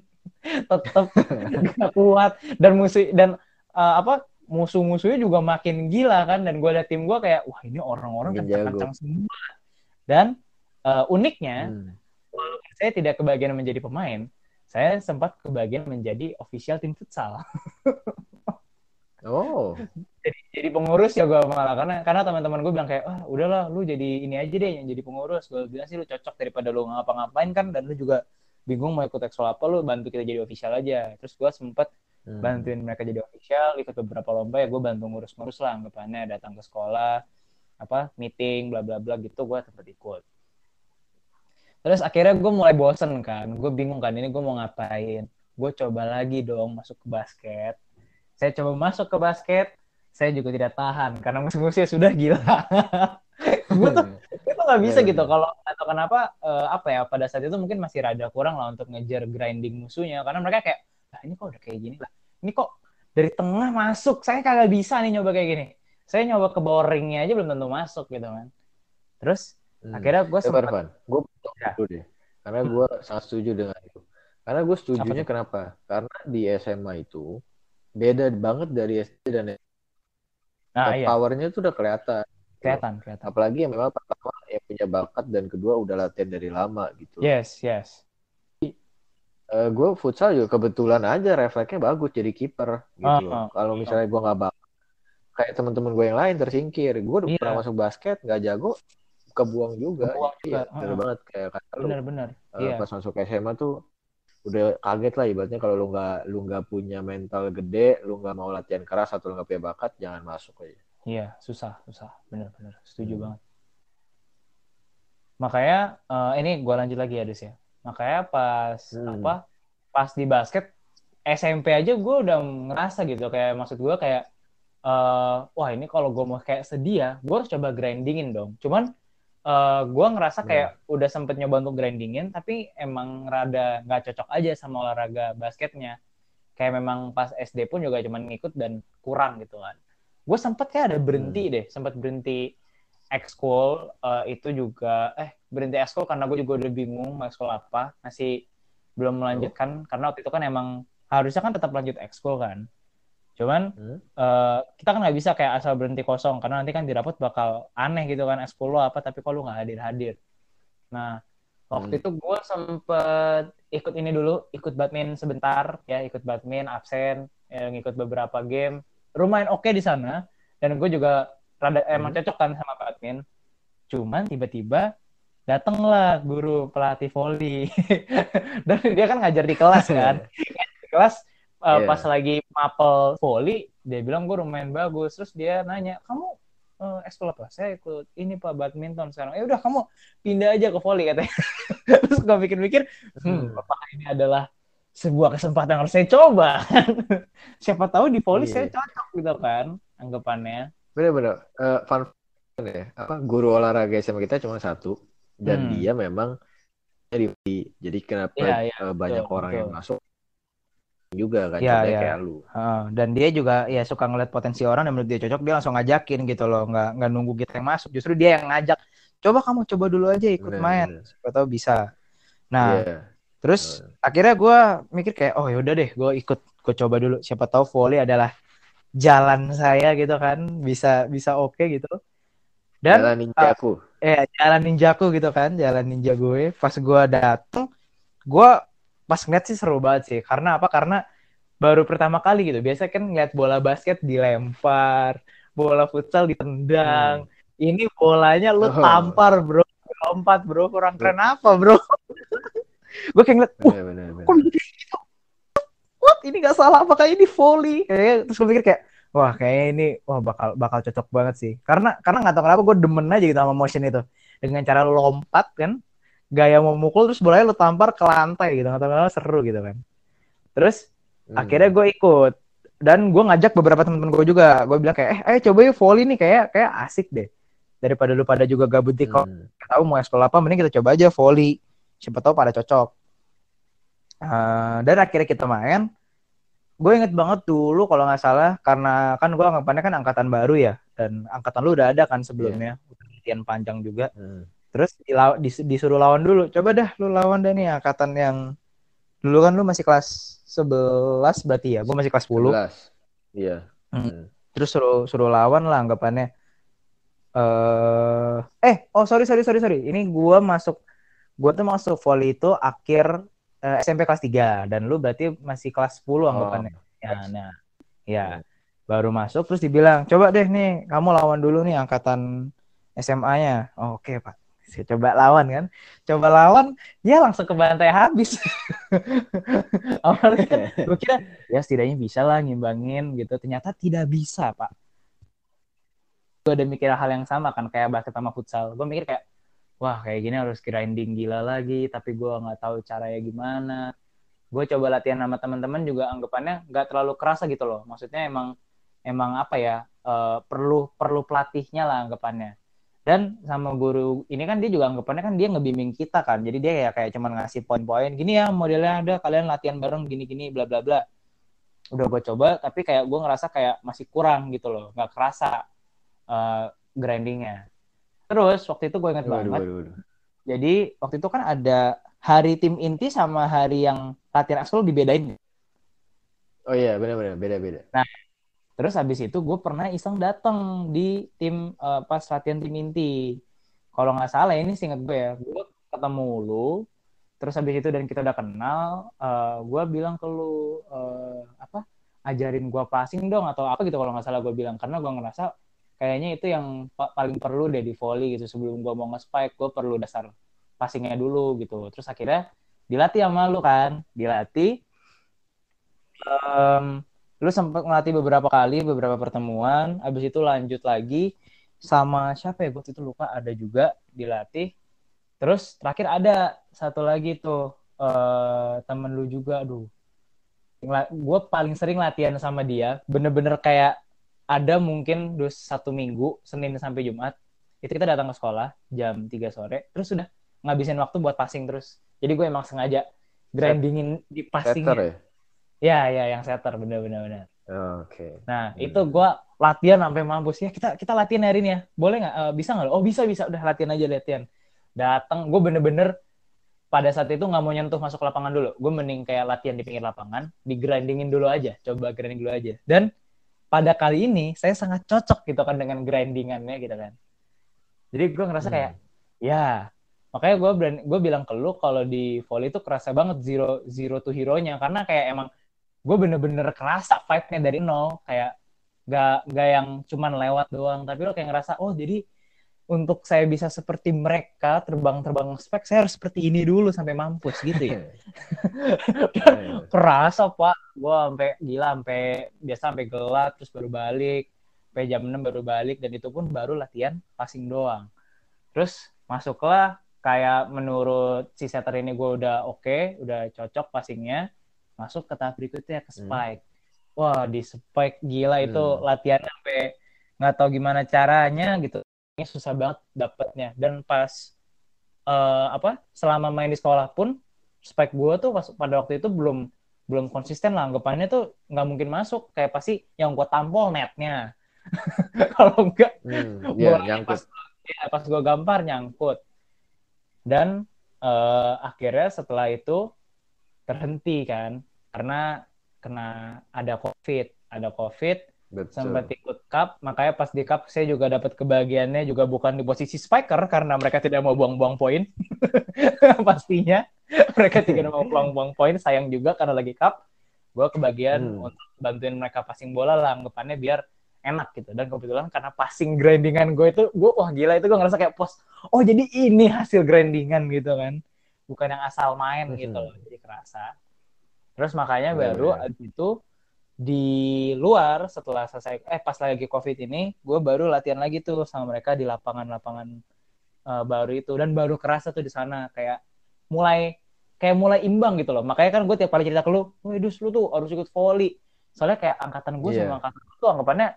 Tetap tidak kuat. Dan musuh dan uh, apa musuh-musuhnya juga makin gila kan. Dan gue liat tim gue kayak wah ini orang-orang kencang-kencang semua. Dan uh, uniknya hmm. walaupun saya tidak kebagian menjadi pemain saya sempat kebagian menjadi official tim futsal oh. Jadi jadi pengurus ya gue malah. Karena karena teman-teman gue bilang kayak ah udahlah lu jadi ini aja deh yang jadi pengurus. Gue bilang sih lu cocok daripada lu ngapa-ngapain kan dan lu juga bingung mau ikut ekskul apa lu bantu kita jadi official aja. Terus gue sempat hmm. bantuin mereka jadi official ikut beberapa lomba ya gue bantu ngurus-ngurus lah anggapannya datang ke sekolah apa meeting bla bla bla gitu gue sempat ikut. Terus akhirnya gue mulai bosen kan gue bingung kan ini gue mau ngapain? Gue coba lagi dong masuk ke basket saya coba masuk ke basket saya juga tidak tahan karena musuh-musuhnya sudah gila. Gue tuh itu nggak bisa gitu kalau atau kenapa uh, apa ya pada saat itu mungkin masih rada kurang lah untuk ngejar grinding musuhnya karena mereka kayak lah ini kok udah kayak gini? Lah ini kok dari tengah masuk? Saya kagak bisa nih nyoba kayak gini. Saya nyoba ke boringnya aja belum tentu masuk gitu kan. Terus hmm. akhirnya gue sempat ya, gue ya. deh karena gue hmm. sangat setuju dengan itu. Karena gue setuju nya kenapa? Karena di SMA itu beda banget dari SD dan nah, iya. powernya tuh udah kelihatan kelihatan kelihatan apalagi yang memang pertama yang punya bakat dan kedua udah latihan dari lama gitu yes yes uh, eh, gue futsal juga kebetulan aja refleksnya bagus jadi kiper gitu. Uh, uh, Kalau misalnya gue nggak bagus, kayak teman-teman gue yang lain tersingkir. Gue udah yeah. pernah masuk basket nggak jago, kebuang juga. Kebuang iya, juga. bener uh, banget kayak kata bener, bener. Uh, yeah. Pas masuk SMA tuh udah kaget lah ibaratnya kalau lu nggak lu nggak punya mental gede, lu nggak mau latihan keras atau lu nggak punya bakat, jangan masuk aja. Iya, susah, susah, bener-bener, setuju hmm. banget. Makanya uh, ini gue lanjut lagi ya, Des ya makanya pas hmm. apa pas di basket SMP aja gue udah ngerasa gitu kayak maksud gue kayak uh, wah ini kalau gue mau kayak sedia gue harus coba grindingin dong cuman uh, eh, gue ngerasa kayak hmm. udah sempet nyoba untuk grindingin tapi emang rada nggak cocok aja sama olahraga basketnya. Kayak memang pas SD pun juga cuman ngikut dan kurang gitu kan. Gue sempet kayak ada berhenti hmm. deh sempet berhenti ekskul uh, itu juga eh berhenti ekskul karena gue juga udah bingung mau ekskul apa masih belum melanjutkan. Karena waktu itu kan emang harusnya kan tetap lanjut ekskul kan cuman Hmm? eh, kita kan nggak bisa kayak asal berhenti kosong karena nanti kan di rapot bakal aneh gitu kan ekskul lo apa tapi kok lu nggak hadir hadir nah waktu Hmm. itu gue sempet ikut ini dulu ikut badminton sebentar ya ikut badminton absen yang ikut beberapa game lumayan oke di sana dan gue juga rada emang Hmm. cocok kan sama badminton cuman tiba-tiba datanglah guru pelatih volley dan dia kan ngajar di kelas kan di kelas uh, Iya. pas lagi mapel volley dia bilang gue lumayan bagus terus dia nanya kamu uh, ekskul apa saya ikut ini pak badminton sekarang ya udah kamu pindah aja ke volley katanya terus gue pikir-pikir hmm, apakah ini adalah sebuah kesempatan yang harus saya coba siapa tahu di volley saya Iya. cocok gitu kan anggapannya Bener-bener. Eh, fun ya, apa guru olahraga SMA kita cuma satu dan Hmm. dia memang jadi jadi kenapa Iya, iya, eh, banyak betul, orang yang betul. masuk juga kan contohnya iya. kayak lu. Heeh, dan dia juga ya suka ngeliat potensi orang dan menurut dia cocok dia langsung ngajakin gitu loh nggak nggak nunggu kita yang masuk justru dia yang ngajak coba kamu coba dulu aja ikut Bener, main bener. siapa tahu bisa nah Iya. terus akhirnya gue mikir kayak oh yaudah deh gue ikut gue coba dulu siapa tahu volley adalah jalan saya gitu kan bisa bisa oke gitu dan Jalan ninjaku. eh jalan ninjaku gitu kan jalan ninja gue pas gue dateng gue pas ngeliat sih seru banget sih. Karena apa? Karena baru pertama kali gitu. Biasa kan ngeliat bola basket dilempar bola futsal ditendang. Ini bolanya lu Oh. tampar bro. Lompat bro. Kurang keren apa bro? Gue kayak ngeliat wah Bener, bener, bener. kok bisa gitu? What? Ini gak salah apakah ini volley? Kayak terus gue pikir kayak wah kayaknya ini wah bakal bakal cocok banget sih. Karena karena nggak tahu kenapa gue demen aja gitu sama motion itu. Dengan cara lompat kan gaya memukul terus bolanya lu tampar ke lantai gitu. Nggak tahu kenapa seru gitu kan terus Hmm. akhirnya gue ikut. Dan gue ngajak beberapa teman-teman gue juga. Gue bilang kayak eh ayo coba yuk volley nih kayak kayak asik deh. Daripada lu pada juga gabut di kok Hmm. tahu mau ekskul apa mending kita coba aja volley. Siapa tahu pada cocok. Eh, dan akhirnya kita main. Gue inget banget dulu kalau nggak salah karena kan gue anggapannya kan angkatan baru ya. Dan angkatan lu udah ada kan sebelumnya. Udah latihan panjang juga. Hmm. Terus dilaw- dis- disuruh lawan dulu. Coba dah lu lawan deh nih angkatan yang dulu kan lu masih kelas 11 berarti ya? Gue masih kelas 10 11. Iya. Hmm. Hmm. terus suruh suruh lawan lah anggapannya. Eh eh oh sorry sorry sorry sorry. Ini gua masuk gua tuh masuk volley itu akhir eh, SMP kelas 3 dan lu berarti masih kelas 10 anggapannya. Ya nah ya. Baru masuk terus dibilang coba deh nih kamu lawan dulu nih angkatan SMA-nya oh, oke pak saya coba lawan kan? Coba lawan ya langsung ke bantai habis. Awalnya kan gue kira ya setidaknya bisa lah ngimbangin gitu. Ternyata tidak bisa pak. Gue udah mikir hal yang sama kan kayak basket sama futsal. Gue mikir kayak wah kayak gini harus grinding gila lagi tapi gue nggak tahu caranya gimana. Gue coba latihan sama teman-teman juga anggapannya nggak terlalu kerasa gitu loh. Maksudnya emang emang apa ya eh, perlu perlu pelatihnya lah anggapannya dan sama guru ini kan dia juga anggapannya kan dia ngebimbing kita kan jadi dia ya kayak cuman ngasih poin-poin gini ya modelnya ada kalian latihan bareng gini-gini bla bla bla udah gue coba tapi kayak gue ngerasa kayak masih kurang gitu loh nggak kerasa eh, grindingnya terus waktu itu gue ingat Waduh, banget waduh, waduh. jadi waktu itu kan ada hari tim inti sama hari yang latihan ekskul dibedain Oh iya, benar-benar beda-beda. Terus habis itu gue pernah iseng datang di tim eh, pas latihan tim inti. Kalau nggak salah ini singkat gue ya, gue ketemu lu. Terus habis itu dan kita udah kenal, eh, gue bilang ke lu eh, apa? Ajarin gue passing dong atau apa gitu kalau nggak salah gue bilang karena gue ngerasa kayaknya itu yang pa- paling perlu deh di volley gitu sebelum gue mau nge-spike gue perlu dasar passingnya dulu gitu. Terus akhirnya dilatih sama lu kan, dilatih. Em, lu sempat ngelatih beberapa kali beberapa pertemuan habis itu lanjut lagi sama siapa ya? Gue itu lupa ada juga dilatih. Terus terakhir ada satu lagi tuh eh temen lu juga aduh. Gue paling sering latihan sama dia bener-bener kayak ada mungkin dus satu minggu senin sampai jumat itu kita datang ke sekolah jam 3 sore terus sudah ngabisin waktu buat passing terus. Jadi gue emang sengaja grindingin di passing Setter ya? Ya, ya, yang setter. Oh, Oke. Nah, Hmm. itu gua latihan sampai mampus ya. Kita kita latihan hari ini ya. Boleh nggak? Eh, bisa nggak? Oh bisa bisa. Udah latihan aja latihan. Datang, gue bener-bener pada saat itu nggak mau nyentuh masuk lapangan dulu. Gue mending kayak latihan di pinggir lapangan, di grindingin dulu aja, coba grinding dulu aja. Dan pada kali ini saya sangat cocok gitu kan dengan grindingannya gitu kan. Jadi gue ngerasa kayak, Hmm. ya makanya gue gue bilang ke lu kalau di volley itu kerasa banget zero zero to hero-nya karena kayak emang gue bener-bener kerasa fight-nya dari nol. Kayak gak gak yang cuman lewat doang. Tapi lo kayak ngerasa oh jadi untuk saya bisa seperti mereka terbang-terbang spek saya harus seperti ini dulu sampai mampus gitu ya. Kerasa pak. Gue sampai gila sampai biasa sampai gelap terus baru balik. Sampai jam 6 baru balik dan itu pun baru latihan passing doang. Terus masuklah kayak menurut si setter ini gue udah oke okay, udah cocok passingnya masuk ke tahap berikutnya ke spike. Hmm. wah di spike gila itu hmm. latihan sampai nggak tahu gimana caranya gitu. Ini susah banget dapetnya. Dan pas uh, apa selama main di sekolah pun spike gue tuh pas, pada waktu itu belum belum konsisten lah. Anggapannya tuh nggak mungkin masuk. Kayak pasti yang gue tampol netnya. Kalau enggak hmm, yeah, nyangkut. pas ya, pas gue gampar nyangkut. Dan uh, akhirnya setelah itu terhenti kan karena kena ada covid ada covid Betul. sempat ikut cup makanya pas di cup saya juga dapat kebahagiaannya juga bukan di posisi spiker karena mereka tidak mau buang-buang poin. Pastinya. Mereka tidak mau buang-buang poin sayang juga karena lagi cup. Gue kebagian hmm. untuk bantuin mereka passing bola lah anggapannya biar enak gitu. Dan kebetulan karena passing grindingan gue itu gue wah gila itu gue ngerasa kayak pos oh jadi ini hasil grindingan gitu kan. Bukan yang asal main gitu loh jadi kerasa terus makanya yeah, baru yeah. abis itu di luar setelah selesai eh pas lagi covid ini gue baru latihan lagi tuh sama mereka di lapangan-lapangan uh, baru itu dan baru kerasa tuh di sana kayak mulai kayak mulai imbang gitu loh makanya kan gue tiap kali cerita ke lu, wah dus lu tuh harus ikut volley soalnya kayak angkatan gue yeah. sama angkatan lu tuh anggapannya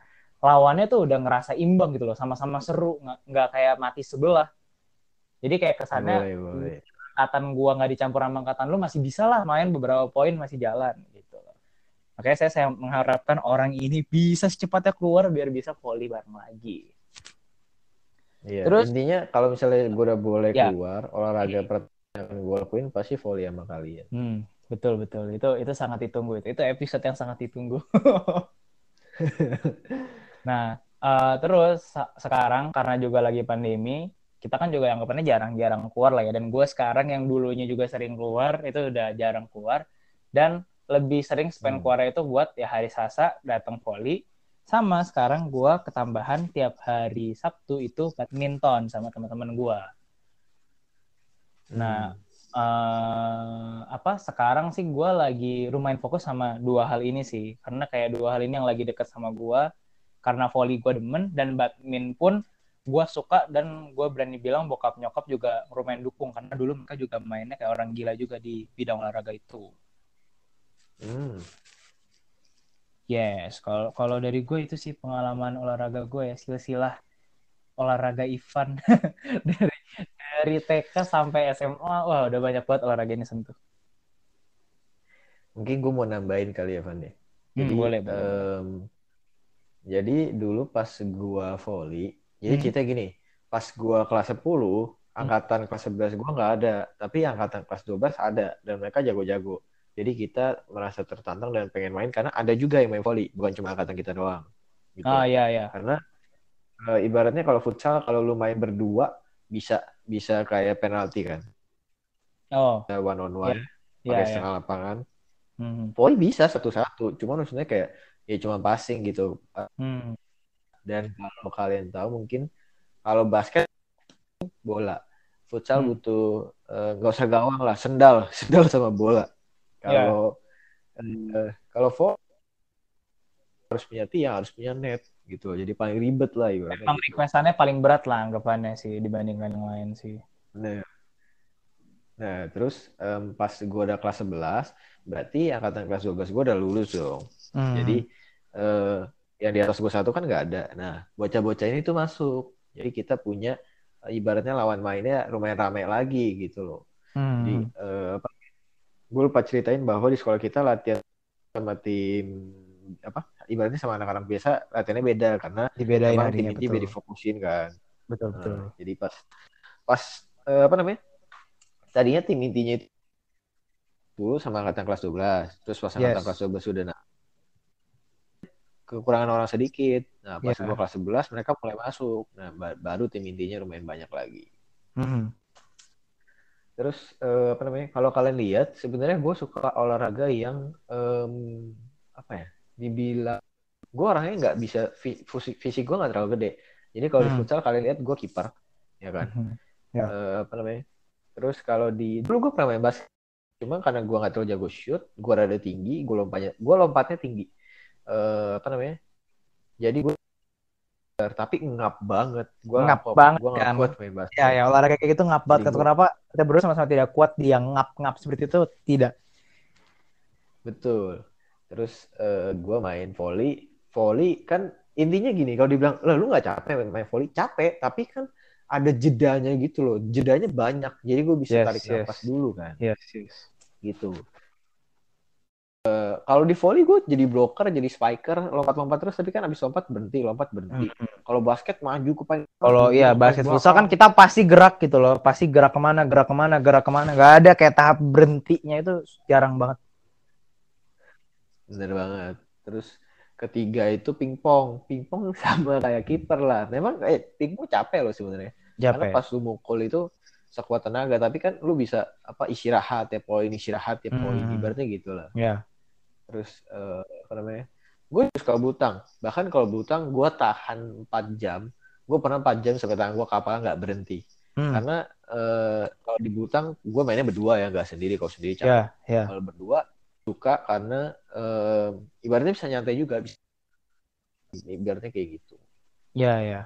lawannya tuh udah ngerasa imbang gitu loh sama-sama seru nggak nggak kayak mati sebelah jadi kayak kesannya boleh, boleh. Angkatan gua nggak dicampur sama angkatan lu masih bisa lah main beberapa poin masih jalan gitu loh makanya saya saya mengharapkan orang ini bisa secepatnya keluar biar bisa volley bareng lagi Iya, Terus intinya kalau misalnya gue udah boleh ya. keluar olahraga pertama yang gue lakuin pasti volley sama kalian. Hmm, betul betul itu itu sangat ditunggu itu itu episode yang sangat ditunggu. Nah, uh, terus sekarang karena juga lagi pandemi, kita kan juga yang kepannya jarang-jarang keluar lah ya. Dan gue sekarang yang dulunya juga sering keluar, itu udah jarang keluar. Dan lebih sering spend hmm. keluar itu buat ya hari Sasa datang poli. Sama sekarang gue ketambahan tiap hari Sabtu itu badminton sama teman-teman gue. Nah, hmm. uh, apa sekarang sih gue lagi lumayan fokus sama dua hal ini sih. Karena kayak dua hal ini yang lagi deket sama gue karena volley gue demen dan badminton pun gue suka dan gue berani bilang bokap nyokap juga lumayan dukung karena dulu mereka juga mainnya kayak orang gila juga di bidang olahraga itu. Hmm. Yes, kalau kalau dari gue itu sih pengalaman olahraga gue ya silsilah olahraga Ivan dari dari TK sampai SMA wah udah banyak banget olahraga ini sentuh. Mungkin gue mau nambahin kali ya Van ya. Hmm, Jadi, hmm, boleh, um, boleh jadi dulu pas gua volley, jadi hmm. kita gini, pas gua kelas 10, hmm. angkatan hmm. kelas 11 gua nggak ada, tapi angkatan kelas 12 ada dan mereka jago-jago. Jadi kita merasa tertantang dan pengen main karena ada juga yang main volley, bukan cuma angkatan kita doang. Gitu. Ah iya iya. Karena e, ibaratnya kalau futsal kalau lu main berdua bisa bisa kayak penalti kan. Oh. One on one. Yeah. Pakai yeah, setengah yeah. lapangan. Hmm. Volley bisa satu-satu, cuma maksudnya kayak ya cuma passing gitu. Hmm. Dan kalau kalian tahu mungkin kalau basket bola, futsal hmm. butuh eh, nggak uh, usah gawang lah, sendal, sendal sama bola. Kalau yeah. uh, kalau volley harus punya tiang, harus punya net gitu. Jadi paling ribet lah ibaratnya. Emang gitu. requestannya paling berat lah anggapannya sih dibandingkan yang lain sih. Nah, nah terus um, pas gue udah kelas 11, berarti angkatan kelas 12 gue udah lulus dong. Hmm. Jadi uh, yang di atas gue satu kan nggak ada. Nah, bocah-bocah ini tuh masuk. Jadi kita punya uh, ibaratnya lawan mainnya lumayan ramai lagi gitu loh. Hmm. Jadi uh, apa? Gue lupa ceritain bahwa di sekolah kita latihan sama tim apa? Ibaratnya sama anak-anak biasa latihannya beda karena dibedain emang tim ini fokusin kan. Betul betul. Nah, jadi pas pas uh, apa namanya? tadinya tim intinya itu sama angkatan kelas 12. Terus pas angkatan Yes. kelas 12 sudah nah, kekurangan orang sedikit. Nah, pas Iya. gua kelas 11 mereka mulai masuk. Nah, ba- baru tim intinya lumayan banyak lagi. Mhm. Terus eh, apa namanya? Kalau kalian lihat, sebenarnya gue suka olahraga yang em, apa ya? Dibilang gue orangnya nggak bisa fi- fisik, fisik gue nggak terlalu gede. Jadi kalau di Hmm. futsal kalian lihat gue kiper, ya kan? Mhm. Ya. Eh, apa namanya? Terus kalau di dulu gue pernah main basket, cuma karena gue nggak terlalu jago shoot, gue rada tinggi, gue lompatnya, gue lompatnya tinggi. Eh, apa namanya? Jadi gue tapi ngap banget. Gue Ngap banget, Gue nggak kan? kuat main basket. Ya, ya olahraga kayak gitu ngap banget. Kenapa kita berdua sama-sama tidak kuat di yang ngap-ngap seperti itu? Tidak. Betul. Terus eh, gue main volley. Volley kan intinya gini, kalau dibilang, lah lu nggak capek main, main volley? Capek, tapi kan ada jedanya gitu loh. Jedanya banyak. Jadi gue bisa Yes, tarik yes. nafas dulu kan. Yes, yes. Gitu. Eh, kalau di volley gue jadi blocker, jadi spiker, lompat-lompat terus, tapi kan abis lompat berhenti, lompat berhenti. Kalau basket maju ke paling Kalau iya basket futsal kan kita pasti gerak gitu loh, pasti gerak ke mana, gerak ke mana, gerak ke mana. Gak ada kayak tahap berhentinya itu jarang banget. Bener banget. Terus ketiga itu pingpong. Pingpong sama kayak kiper lah. Memang eh pingpong capek loh sebenarnya. Karena pas lu mukul itu sekuat tenaga, tapi kan lu bisa apa istirahat ya poin, istirahat ya poin. Hmm. Ibaratnya gitu lah. Ya. Terus eh, apa namanya? Gue suka butang. Bahkan kalau butang gue tahan 4 jam. Gue pernah 4 jam sampai tangan gue kapal nggak berhenti. Hmm. Karena eh, kalau di butang gue mainnya berdua ya, nggak sendiri. Kalau sendiri capek. Ya, ya. Kalau berdua suka karena eh, ibaratnya bisa nyantai juga. Bisa. Ibaratnya kayak gitu. Ya, ya.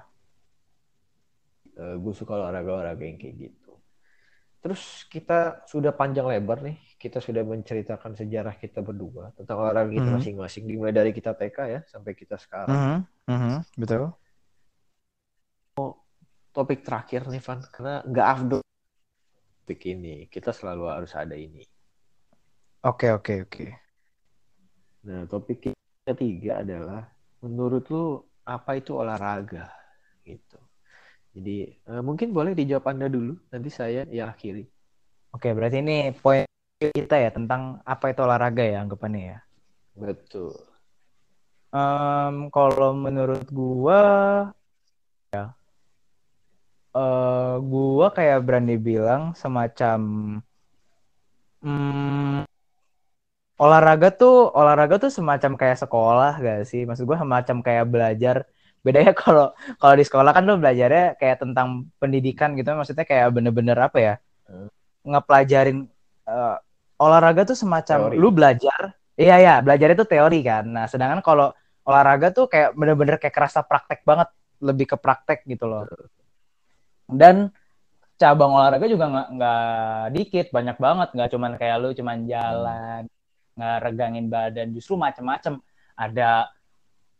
gue suka olahraga-olahraga yang kayak gitu. Terus kita sudah panjang lebar nih, kita sudah menceritakan sejarah kita berdua tentang olahraga kita Mhm. masing-masing, dimulai dari kita TK ya sampai kita sekarang. Mhm, mhm, Betul. Topik terakhir nih Van, karena nggak afdol topik ini, kita selalu harus ada ini. Oke, oke, oke. Nah, topik ketiga adalah menurut lu apa itu olahraga gitu. Jadi eh, mungkin boleh dijawab Anda dulu, nanti saya yang akhiri. Oke, berarti ini poin kita ya tentang apa itu olahraga ya anggapannya ya. Betul. Em, kalau menurut gua ya eh gua kayak berani bilang semacam hmm, olahraga tuh olahraga tuh semacam kayak sekolah gak sih? Maksud gua semacam kayak belajar. Bedanya kalau kalau di sekolah kan lo belajarnya kayak tentang pendidikan gitu, maksudnya kayak bener-bener apa ya? Hmm. Ngepelajarin eh, olahraga tuh semacam Teori. lu belajar. Iya ya, belajar itu teori kan. Nah, sedangkan kalau olahraga tuh kayak bener-bener kayak kerasa praktek banget, lebih ke praktek gitu loh. Dan cabang olahraga juga nggak nggak dikit, banyak banget. Nggak cuman kayak lu cuman jalan, nggak regangin badan, justru macem-macem. Ada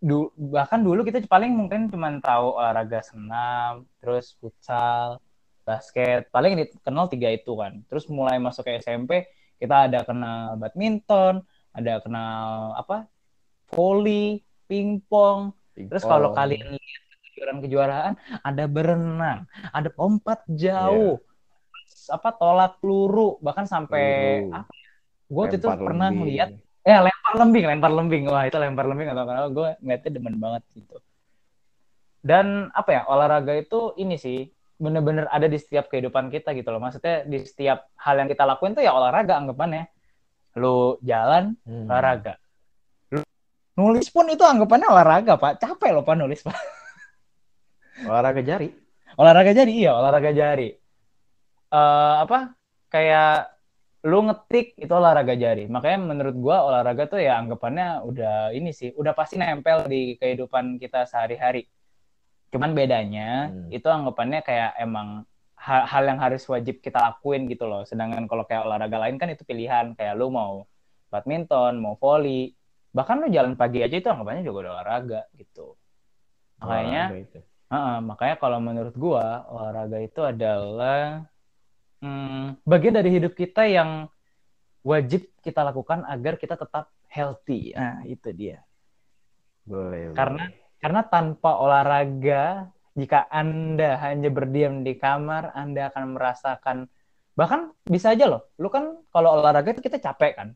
du, bahkan dulu kita paling mungkin cuman tahu olahraga senam, terus futsal, basket, paling dikenal tiga itu kan. Terus mulai masuk ke SMP, kita ada kenal badminton, ada kenal apa? volley, pingpong, Terus kalau kalian lihat kejuaraan-kejuaraan, ada berenang, ada lompat jauh, apa tolak peluru, bahkan sampai Peluru. apa? Gue waktu itu pernah ngeliat, eh lempar lembing, lempar lembing, wah itu lempar lembing atau kenapa gue ngeliatnya demen banget gitu. Dan apa ya olahraga itu ini sih bener-bener ada di setiap kehidupan kita gitu loh. Maksudnya di setiap hal yang kita lakuin tuh ya olahraga anggapannya. Lu jalan, Hmm. olahraga. Lu nulis pun itu anggapannya olahraga, Pak. Capek loh, Pak, nulis, Pak. Olahraga jari. Olahraga jari, iya, olahraga jari. Eh apa? Kayak lu ngetik itu olahraga jari. Makanya menurut gua olahraga tuh ya anggapannya udah ini sih, udah pasti nempel di kehidupan kita sehari-hari. Cuman bedanya Hmm. itu anggapannya kayak emang hal, hal yang harus wajib kita lakuin gitu loh. Sedangkan kalau kayak olahraga lain kan itu pilihan. Kayak lu mau badminton, mau volley, bahkan lu jalan pagi aja itu anggapannya juga udah olahraga gitu. Makanya Olahraga itu. Heeh, makanya kalau menurut gua olahraga itu adalah hmm, bagian dari hidup kita yang wajib kita lakukan agar kita tetap healthy. Nah, itu dia. Boleh. Karena boleh. Karena tanpa olahraga, jika Anda hanya berdiam di kamar, Anda akan merasakan bahkan bisa aja loh lu kan kalau olahraga itu kita capek kan.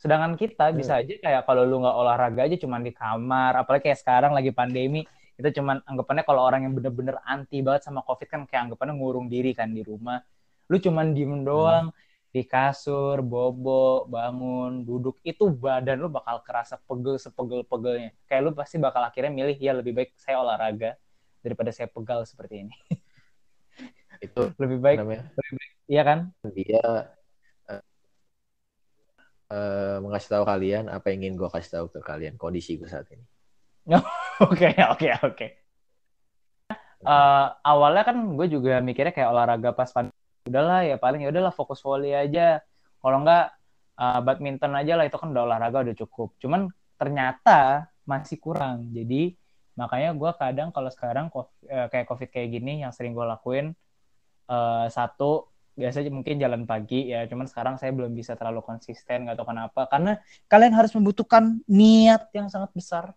Sedangkan kita bisa Hmm. aja kayak kalau lu nggak olahraga aja cuman di kamar apalagi kayak sekarang lagi pandemi kita cuman anggapannya kalau orang yang bener-bener anti banget sama covid kan kayak anggapannya ngurung diri kan di rumah. Lu cuman diem doang di kasur bobo bangun duduk itu badan lu bakal kerasa pegel sepegel-pegelnya kayak lu pasti bakal akhirnya milih ya lebih baik saya olahraga daripada saya pegal seperti ini Itu lebih baik namanya iya kan dia eh, eh, mengasih tahu kalian apa yang ingin gue kasih tahu ke kalian kondisi gue saat ini. Oke, oke, oke. Eh, awalnya kan gue juga mikirnya kayak olahraga pas pandemi. Udahlah ya paling ya udahlah fokus volley aja. Kalau enggak eh, badminton aja lah itu kan udah olahraga udah cukup. Cuman ternyata masih kurang. Jadi makanya gue kadang kalau sekarang ko- eh, kayak covid kayak gini yang sering gue lakuin eh, satu biasanya mungkin jalan pagi ya cuman sekarang saya belum bisa terlalu konsisten nggak tahu kenapa karena kalian harus membutuhkan niat yang sangat besar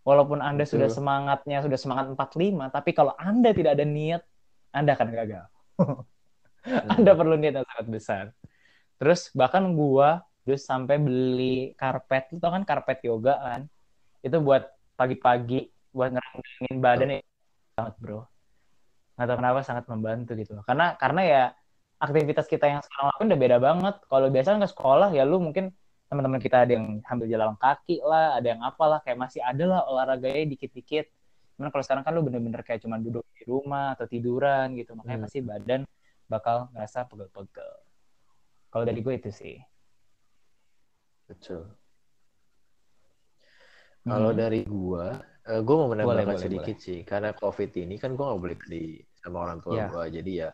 Walaupun Anda Betul. sudah semangatnya, sudah semangat 45, tapi kalau Anda tidak ada niat, Anda akan gagal. Anda perlu niat yang sangat besar. Terus bahkan gua terus sampai beli karpet, tau kan karpet yoga kan? Itu buat pagi-pagi buat ngerangkingin badan ya sangat bro. Nggak tahu kenapa sangat membantu gitu. Karena karena ya aktivitas kita yang sekarang lakuin udah beda banget. Kalau biasanya ke sekolah ya lu mungkin teman-teman kita ada yang sambil jalan kaki lah, ada yang apalah kayak masih ada lah olahraganya dikit-dikit. Cuman kalau sekarang kan lu bener-bener kayak cuma duduk di rumah atau tiduran gitu, makanya Hmm. pasti badan bakal ngerasa pegel-pegel. Kalau dari gue itu sih. Betul. Kalau Hmm. dari gua, eh, gua mau menambahkan Boleh, boleh, sedikit sih, karena COVID ini kan gua nggak boleh beli sama orang tua Ya. gua, jadi ya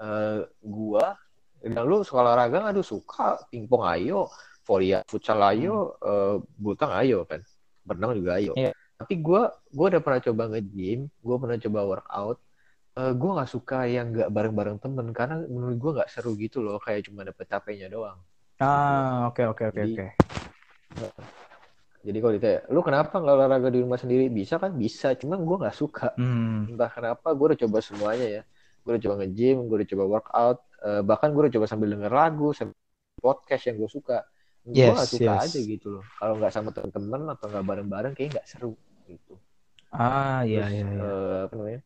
eh, gua, dan lu sekolah olahraga aduh suka, pingpong ayo, volley, futsal ayo, eh, butang ayo kan, berenang juga ayo. Hmm. Iya. Tapi gua, gua udah pernah coba nge-gym, gua pernah coba workout, eh, gua nggak suka yang nggak bareng-bareng temen, karena menurut gua nggak seru gitu loh, kayak cuma dapet capeknya doang. Ah, oke oke oke oke. Jadi kalau ditanya, lu kenapa nggak olahraga di rumah sendiri? Bisa kan? Bisa. Cuman gue nggak suka. Hmm. Entah kenapa, gue udah coba semuanya ya. Gue udah coba nge-gym, gue udah coba workout. eh, bahkan gue udah coba sambil denger lagu, sambil podcast yang gue suka. Gue Yes, nggak suka yes. aja gitu loh. Kalau nggak sama temen-temen atau nggak bareng-bareng, kayaknya nggak seru gitu. Ah, iya Terus, iya iya. eh, apa namanya?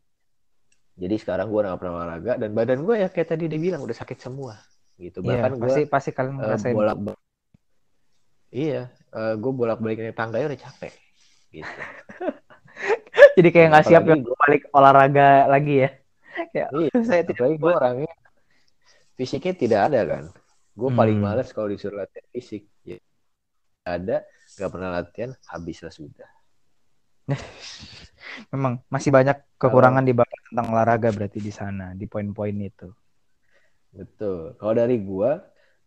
Jadi sekarang gue nggak pernah olahraga dan badan gue ya kayak tadi dia bilang udah sakit semua gitu. Iya, Bahkan gue pasti pasti kalian eh, ngerasain. bolak Iya, gue bolak-balik naik tangga ya udah capek gitu. Jadi kayak nggak siap ya balik olahraga lagi ya. Kayak Iya, saya tidak gue orangnya fisiknya tidak ada kan. Gue paling Hmm. males kalau disuruh latihan fisik. Ya, ada, gak pernah latihan, habislah sudah. Memang masih banyak kekurangan di bapak tentang olahraga berarti di sana di poin-poin itu. Betul. Kalau dari gue,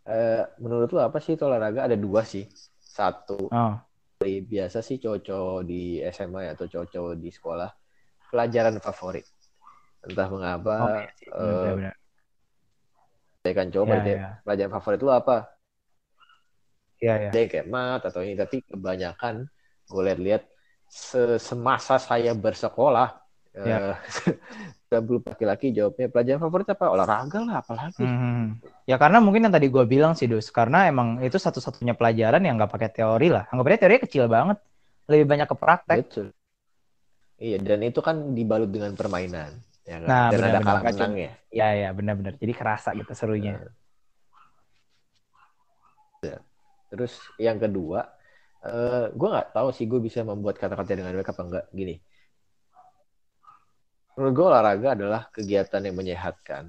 eh, menurut lu apa sih itu olahraga? Ada dua sih. Satu, Oh, biasa sih cowok-cowok di SMA atau cowok-cowok di sekolah, pelajaran favorit. Entah mengapa, oh iya sih, eh, benar-benar. ya kan coba Ya, ya. pelajaran favorit lu apa? Iya ya. yang kayak mat atau ini tapi kebanyakan gue lihat-lihat semasa saya bersekolah Ya. eh, belum laki-laki jawabnya pelajaran favorit apa olahraga lah apalagi Hmm. Ya karena mungkin yang tadi gue bilang sih Dus, karena emang itu satu-satunya pelajaran yang nggak pakai teori lah. Anggapannya teorinya kecil banget, lebih banyak ke praktek. betul iya dan itu kan dibalut dengan permainan ya kan? Nah, dan ada benar-benar. kalah menangnya Iya ya benar-benar. Jadi kerasa gitu serunya. terus yang kedua eh gue nggak tahu sih gue bisa membuat kata-kata dengan baik apa enggak gini menurut gue olahraga adalah kegiatan yang menyehatkan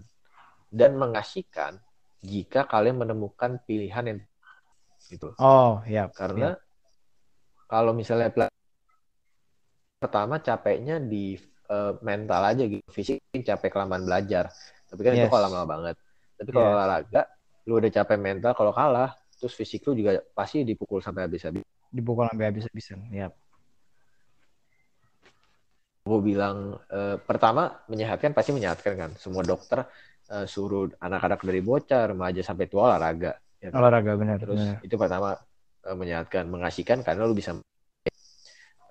dan mengasihkan jika kalian menemukan pilihan yang gitu Oh ya. karena kalau misalnya pertama capeknya di eh, mental aja gitu fisik capek kelamaan belajar tapi kan itu Yes. kalau lama banget tapi kalau Yeah. olahraga lu udah capek mental kalau kalah terus fisik lu juga pasti dipukul sampai habis-habis dipukul sampai habis-habisan. Ya. gue bilang eh, pertama menyehatkan pasti menyehatkan kan semua dokter eh, suruh anak-anak dari bocah remaja sampai tua olahraga ya kan? Olahraga benar. terus benar. itu pertama eh, menyehatkan mengasihkan karena lu bisa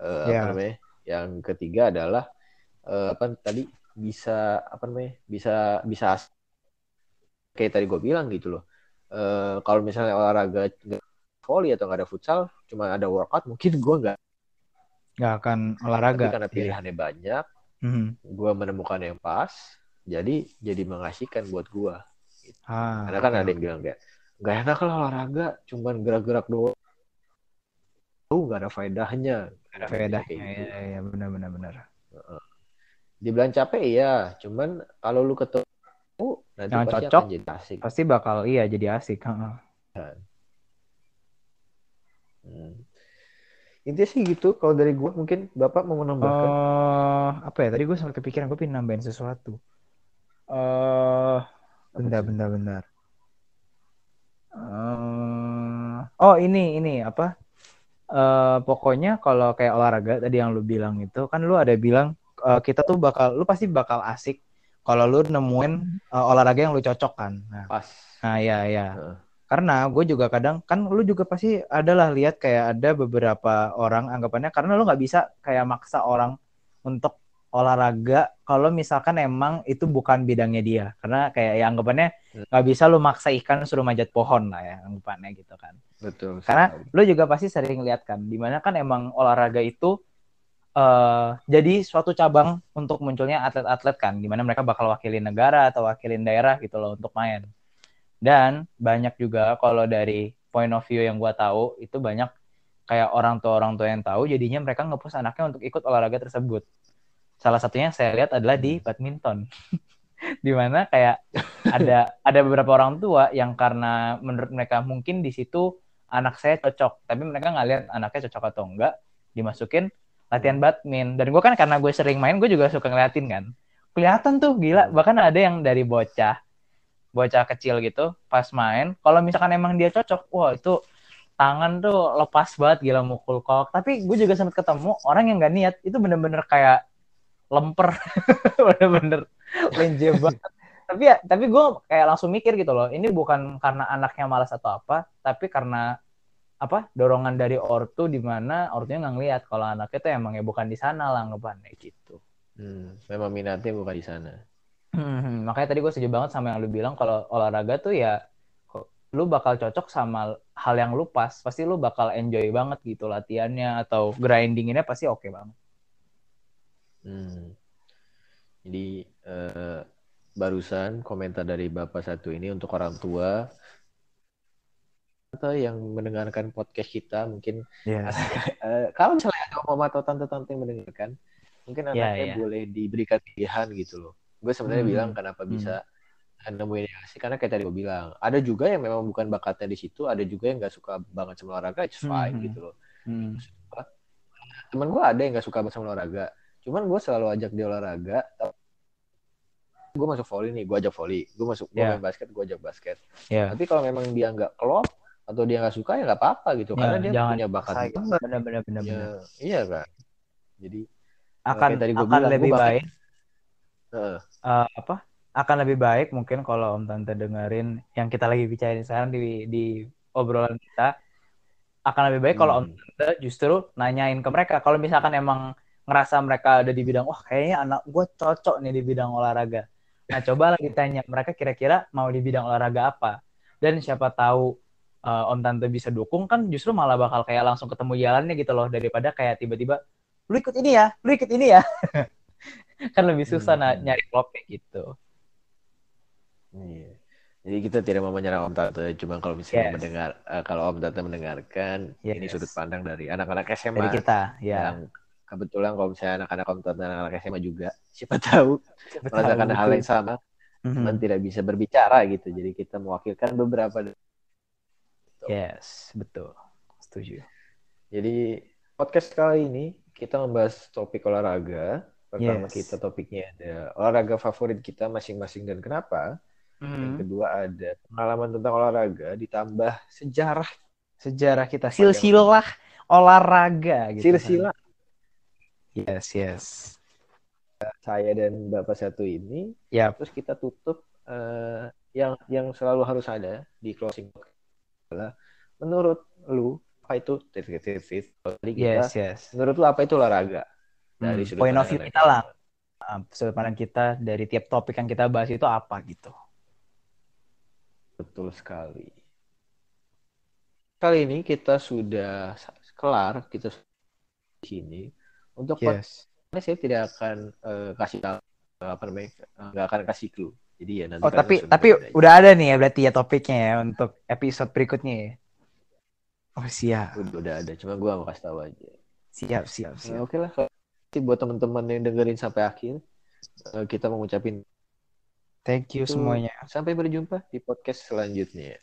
eh, apa Ya. namanya yang ketiga adalah eh, apa tadi bisa apa namanya bisa bisa kayak tadi gue bilang gitu loh. Uh, kalau misalnya olahraga volley atau nggak ada futsal, cuma ada workout, mungkin gue nggak nggak akan olahraga. Tapi karena iya. pilihannya yeah. banyak, mm-hmm. gue menemukan yang pas, jadi jadi mengasihkan buat gue. Gitu. Ah, karena kan okay. ada yang bilang kayak nggak enak lah olahraga, cuman gerak-gerak doang. Tuh nggak ada faedahnya. Ada faedahnya, gitu. ya, ya, benar benar benar. Dibilang capek iya, cuman kalau lu ketemu nanti yang pasti cocok, akan jadi asik. Pasti bakal iya jadi asik. Hmm. Intinya sih gitu. Kalau dari gue mungkin Bapak mau menambahkan. Uh, apa ya? Tadi gue sempat kepikiran gue pengen nambahin sesuatu. Uh, bentar, bentar, bentar. Uh, oh ini ini apa? Uh, pokoknya kalau kayak olahraga tadi yang lu bilang itu kan lu ada bilang uh, kita tuh bakal lu pasti bakal asik kalau lu nemuin uh, olahraga yang lu cocok kan. Nah, Pas. Nah, ya ya. Uh. Karena gue juga kadang kan lu juga pasti adalah lihat kayak ada beberapa orang anggapannya karena lu nggak bisa kayak maksa orang untuk olahraga kalau misalkan emang itu bukan bidangnya dia karena kayak ya anggapannya hmm. nggak bisa lu maksa ikan suruh manjat pohon lah ya anggapannya gitu kan betul karena lu juga pasti sering lihat kan di mana kan emang olahraga itu uh, jadi suatu cabang untuk munculnya atlet-atlet kan, di mana mereka bakal wakilin negara atau wakilin daerah gitu loh untuk main. Dan banyak juga kalau dari point of view yang gue tahu itu banyak kayak orang tua orang tua yang tahu, jadinya mereka ngepost anaknya untuk ikut olahraga tersebut. Salah satunya yang saya lihat adalah di badminton. di mana kayak ada ada beberapa orang tua yang karena menurut mereka mungkin di situ anak saya cocok, tapi mereka nggak lihat anaknya cocok atau enggak, dimasukin latihan badminton dan gue kan karena gue sering main gue juga suka ngeliatin kan. Kelihatan tuh gila. Bahkan ada yang dari bocah bocah kecil gitu pas main kalau misalkan emang dia cocok wah itu tangan tuh lepas banget gila mukul kok. Tapi gue juga sempat ketemu orang yang gak niat. Itu bener-bener kayak lemper. Bener-bener lenje banget. Tapi ya tapi gue kayak langsung mikir gitu loh. Ini bukan karena anaknya malas atau apa tapi karena apa dorongan dari ortu di mana ortunya nggak ngeliat kalau anaknya tuh emang ya bukan di sana lah ngebannya gitu. Hmm, memang minatnya bukan di sana. Hmm, makanya tadi gue setuju banget sama yang lu bilang kalau olahraga tuh ya lu bakal cocok sama hal yang lu pas, pasti lu bakal enjoy banget gitu latihannya atau grindinginnya pasti oke okay banget. Hmm. Jadi uh, barusan komentar dari bapak satu ini untuk orang tua atau yang mendengarkan podcast kita mungkin yeah. uh, kalau misalnya ada om atau tante-tante yang mendengarkan mungkin iya, anaknya yeah, yeah. boleh diberikan pilihan gitu loh gue sebenarnya hmm. bilang kenapa hmm. bisa nemuin asik karena kayak tadi gue bilang ada juga yang memang bukan bakatnya di situ ada juga yang nggak suka banget sama olahraga it's fine hmm. gitu loh hmm. teman gue ada yang nggak suka banget sama olahraga cuman gue selalu ajak dia olahraga gue masuk volley nih gue ajak volley gue masuk gue yeah. main basket gue ajak basket yeah. tapi kalau memang dia nggak klop atau dia nggak suka ya nggak apa-apa gitu. Ya, karena dia punya bakat benar-benar benar ya, iya kan jadi akan tadi akan bilang, lebih baik. Uh. Uh, apa? Akan lebih baik mungkin kalau om tante dengerin yang kita lagi bicarain sekarang di di obrolan kita. Akan lebih baik hmm. kalau om hmm. tante justru nanyain ke mereka. Kalau misalkan emang ngerasa mereka ada di bidang wah kayaknya anak gue cocok nih di bidang olahraga. Nah coba lagi tanya mereka kira-kira mau di bidang olahraga apa? Dan siapa tahu uh, om tante bisa dukung kan justru malah bakal kayak langsung ketemu jalannya gitu loh daripada kayak tiba-tiba lu ikut ini ya lu ikut ini ya kan lebih susah hmm. nyari klubnya gitu iya jadi kita tidak mau menyerang Om Tante, cuma kalau misalnya yes. mendengar, uh, kalau Om Tante mendengarkan, yes. ini sudut pandang dari anak-anak SMA. Dari kita, ya. Yang kebetulan kalau misalnya anak-anak Om Tante, anak-anak SMA juga, siapa tahu siapa merasakan tahu, hal yang sama, mm -hmm. tidak bisa berbicara gitu. Jadi kita mewakilkan beberapa Gitu. Yes, betul. Setuju. Jadi podcast kali ini kita membahas topik olahraga. Pertama yes. kita topiknya ada olahraga favorit kita masing-masing dan kenapa. Mm. Yang hmm. kedua ada pengalaman tentang olahraga ditambah sejarah sejarah kita silsilah olahraga gitu. Silsilah. Kan. Yes, yes. Saya dan Bapak satu ini. Yep. Terus kita tutup uh, yang yang selalu harus ada di closing adalah menurut lu apa itu titik yes, yes. menurut lu apa itu olahraga dari hmm, point of view kita lah uh, sudut pandang kita dari tiap topik yang kita bahas itu apa gitu Betul sekali. Kali ini kita sudah kelar, kita di sini. Untuk Yes. saya tidak akan eh, kasih tahu apa namanya, nggak akan kasih clue. Jadi ya nanti Oh tapi tapi aja. udah ada nih ya berarti ya topiknya ya untuk episode berikutnya ya. Oh siap, udah, udah ada, cuma gua mau kasih tahu aja. siap, siap, Nah, siap. Oke lah, kalau nanti buat teman-teman yang dengerin sampai akhir, eh, kita mengucapin Thank you semuanya. sampai berjumpa di podcast selanjutnya.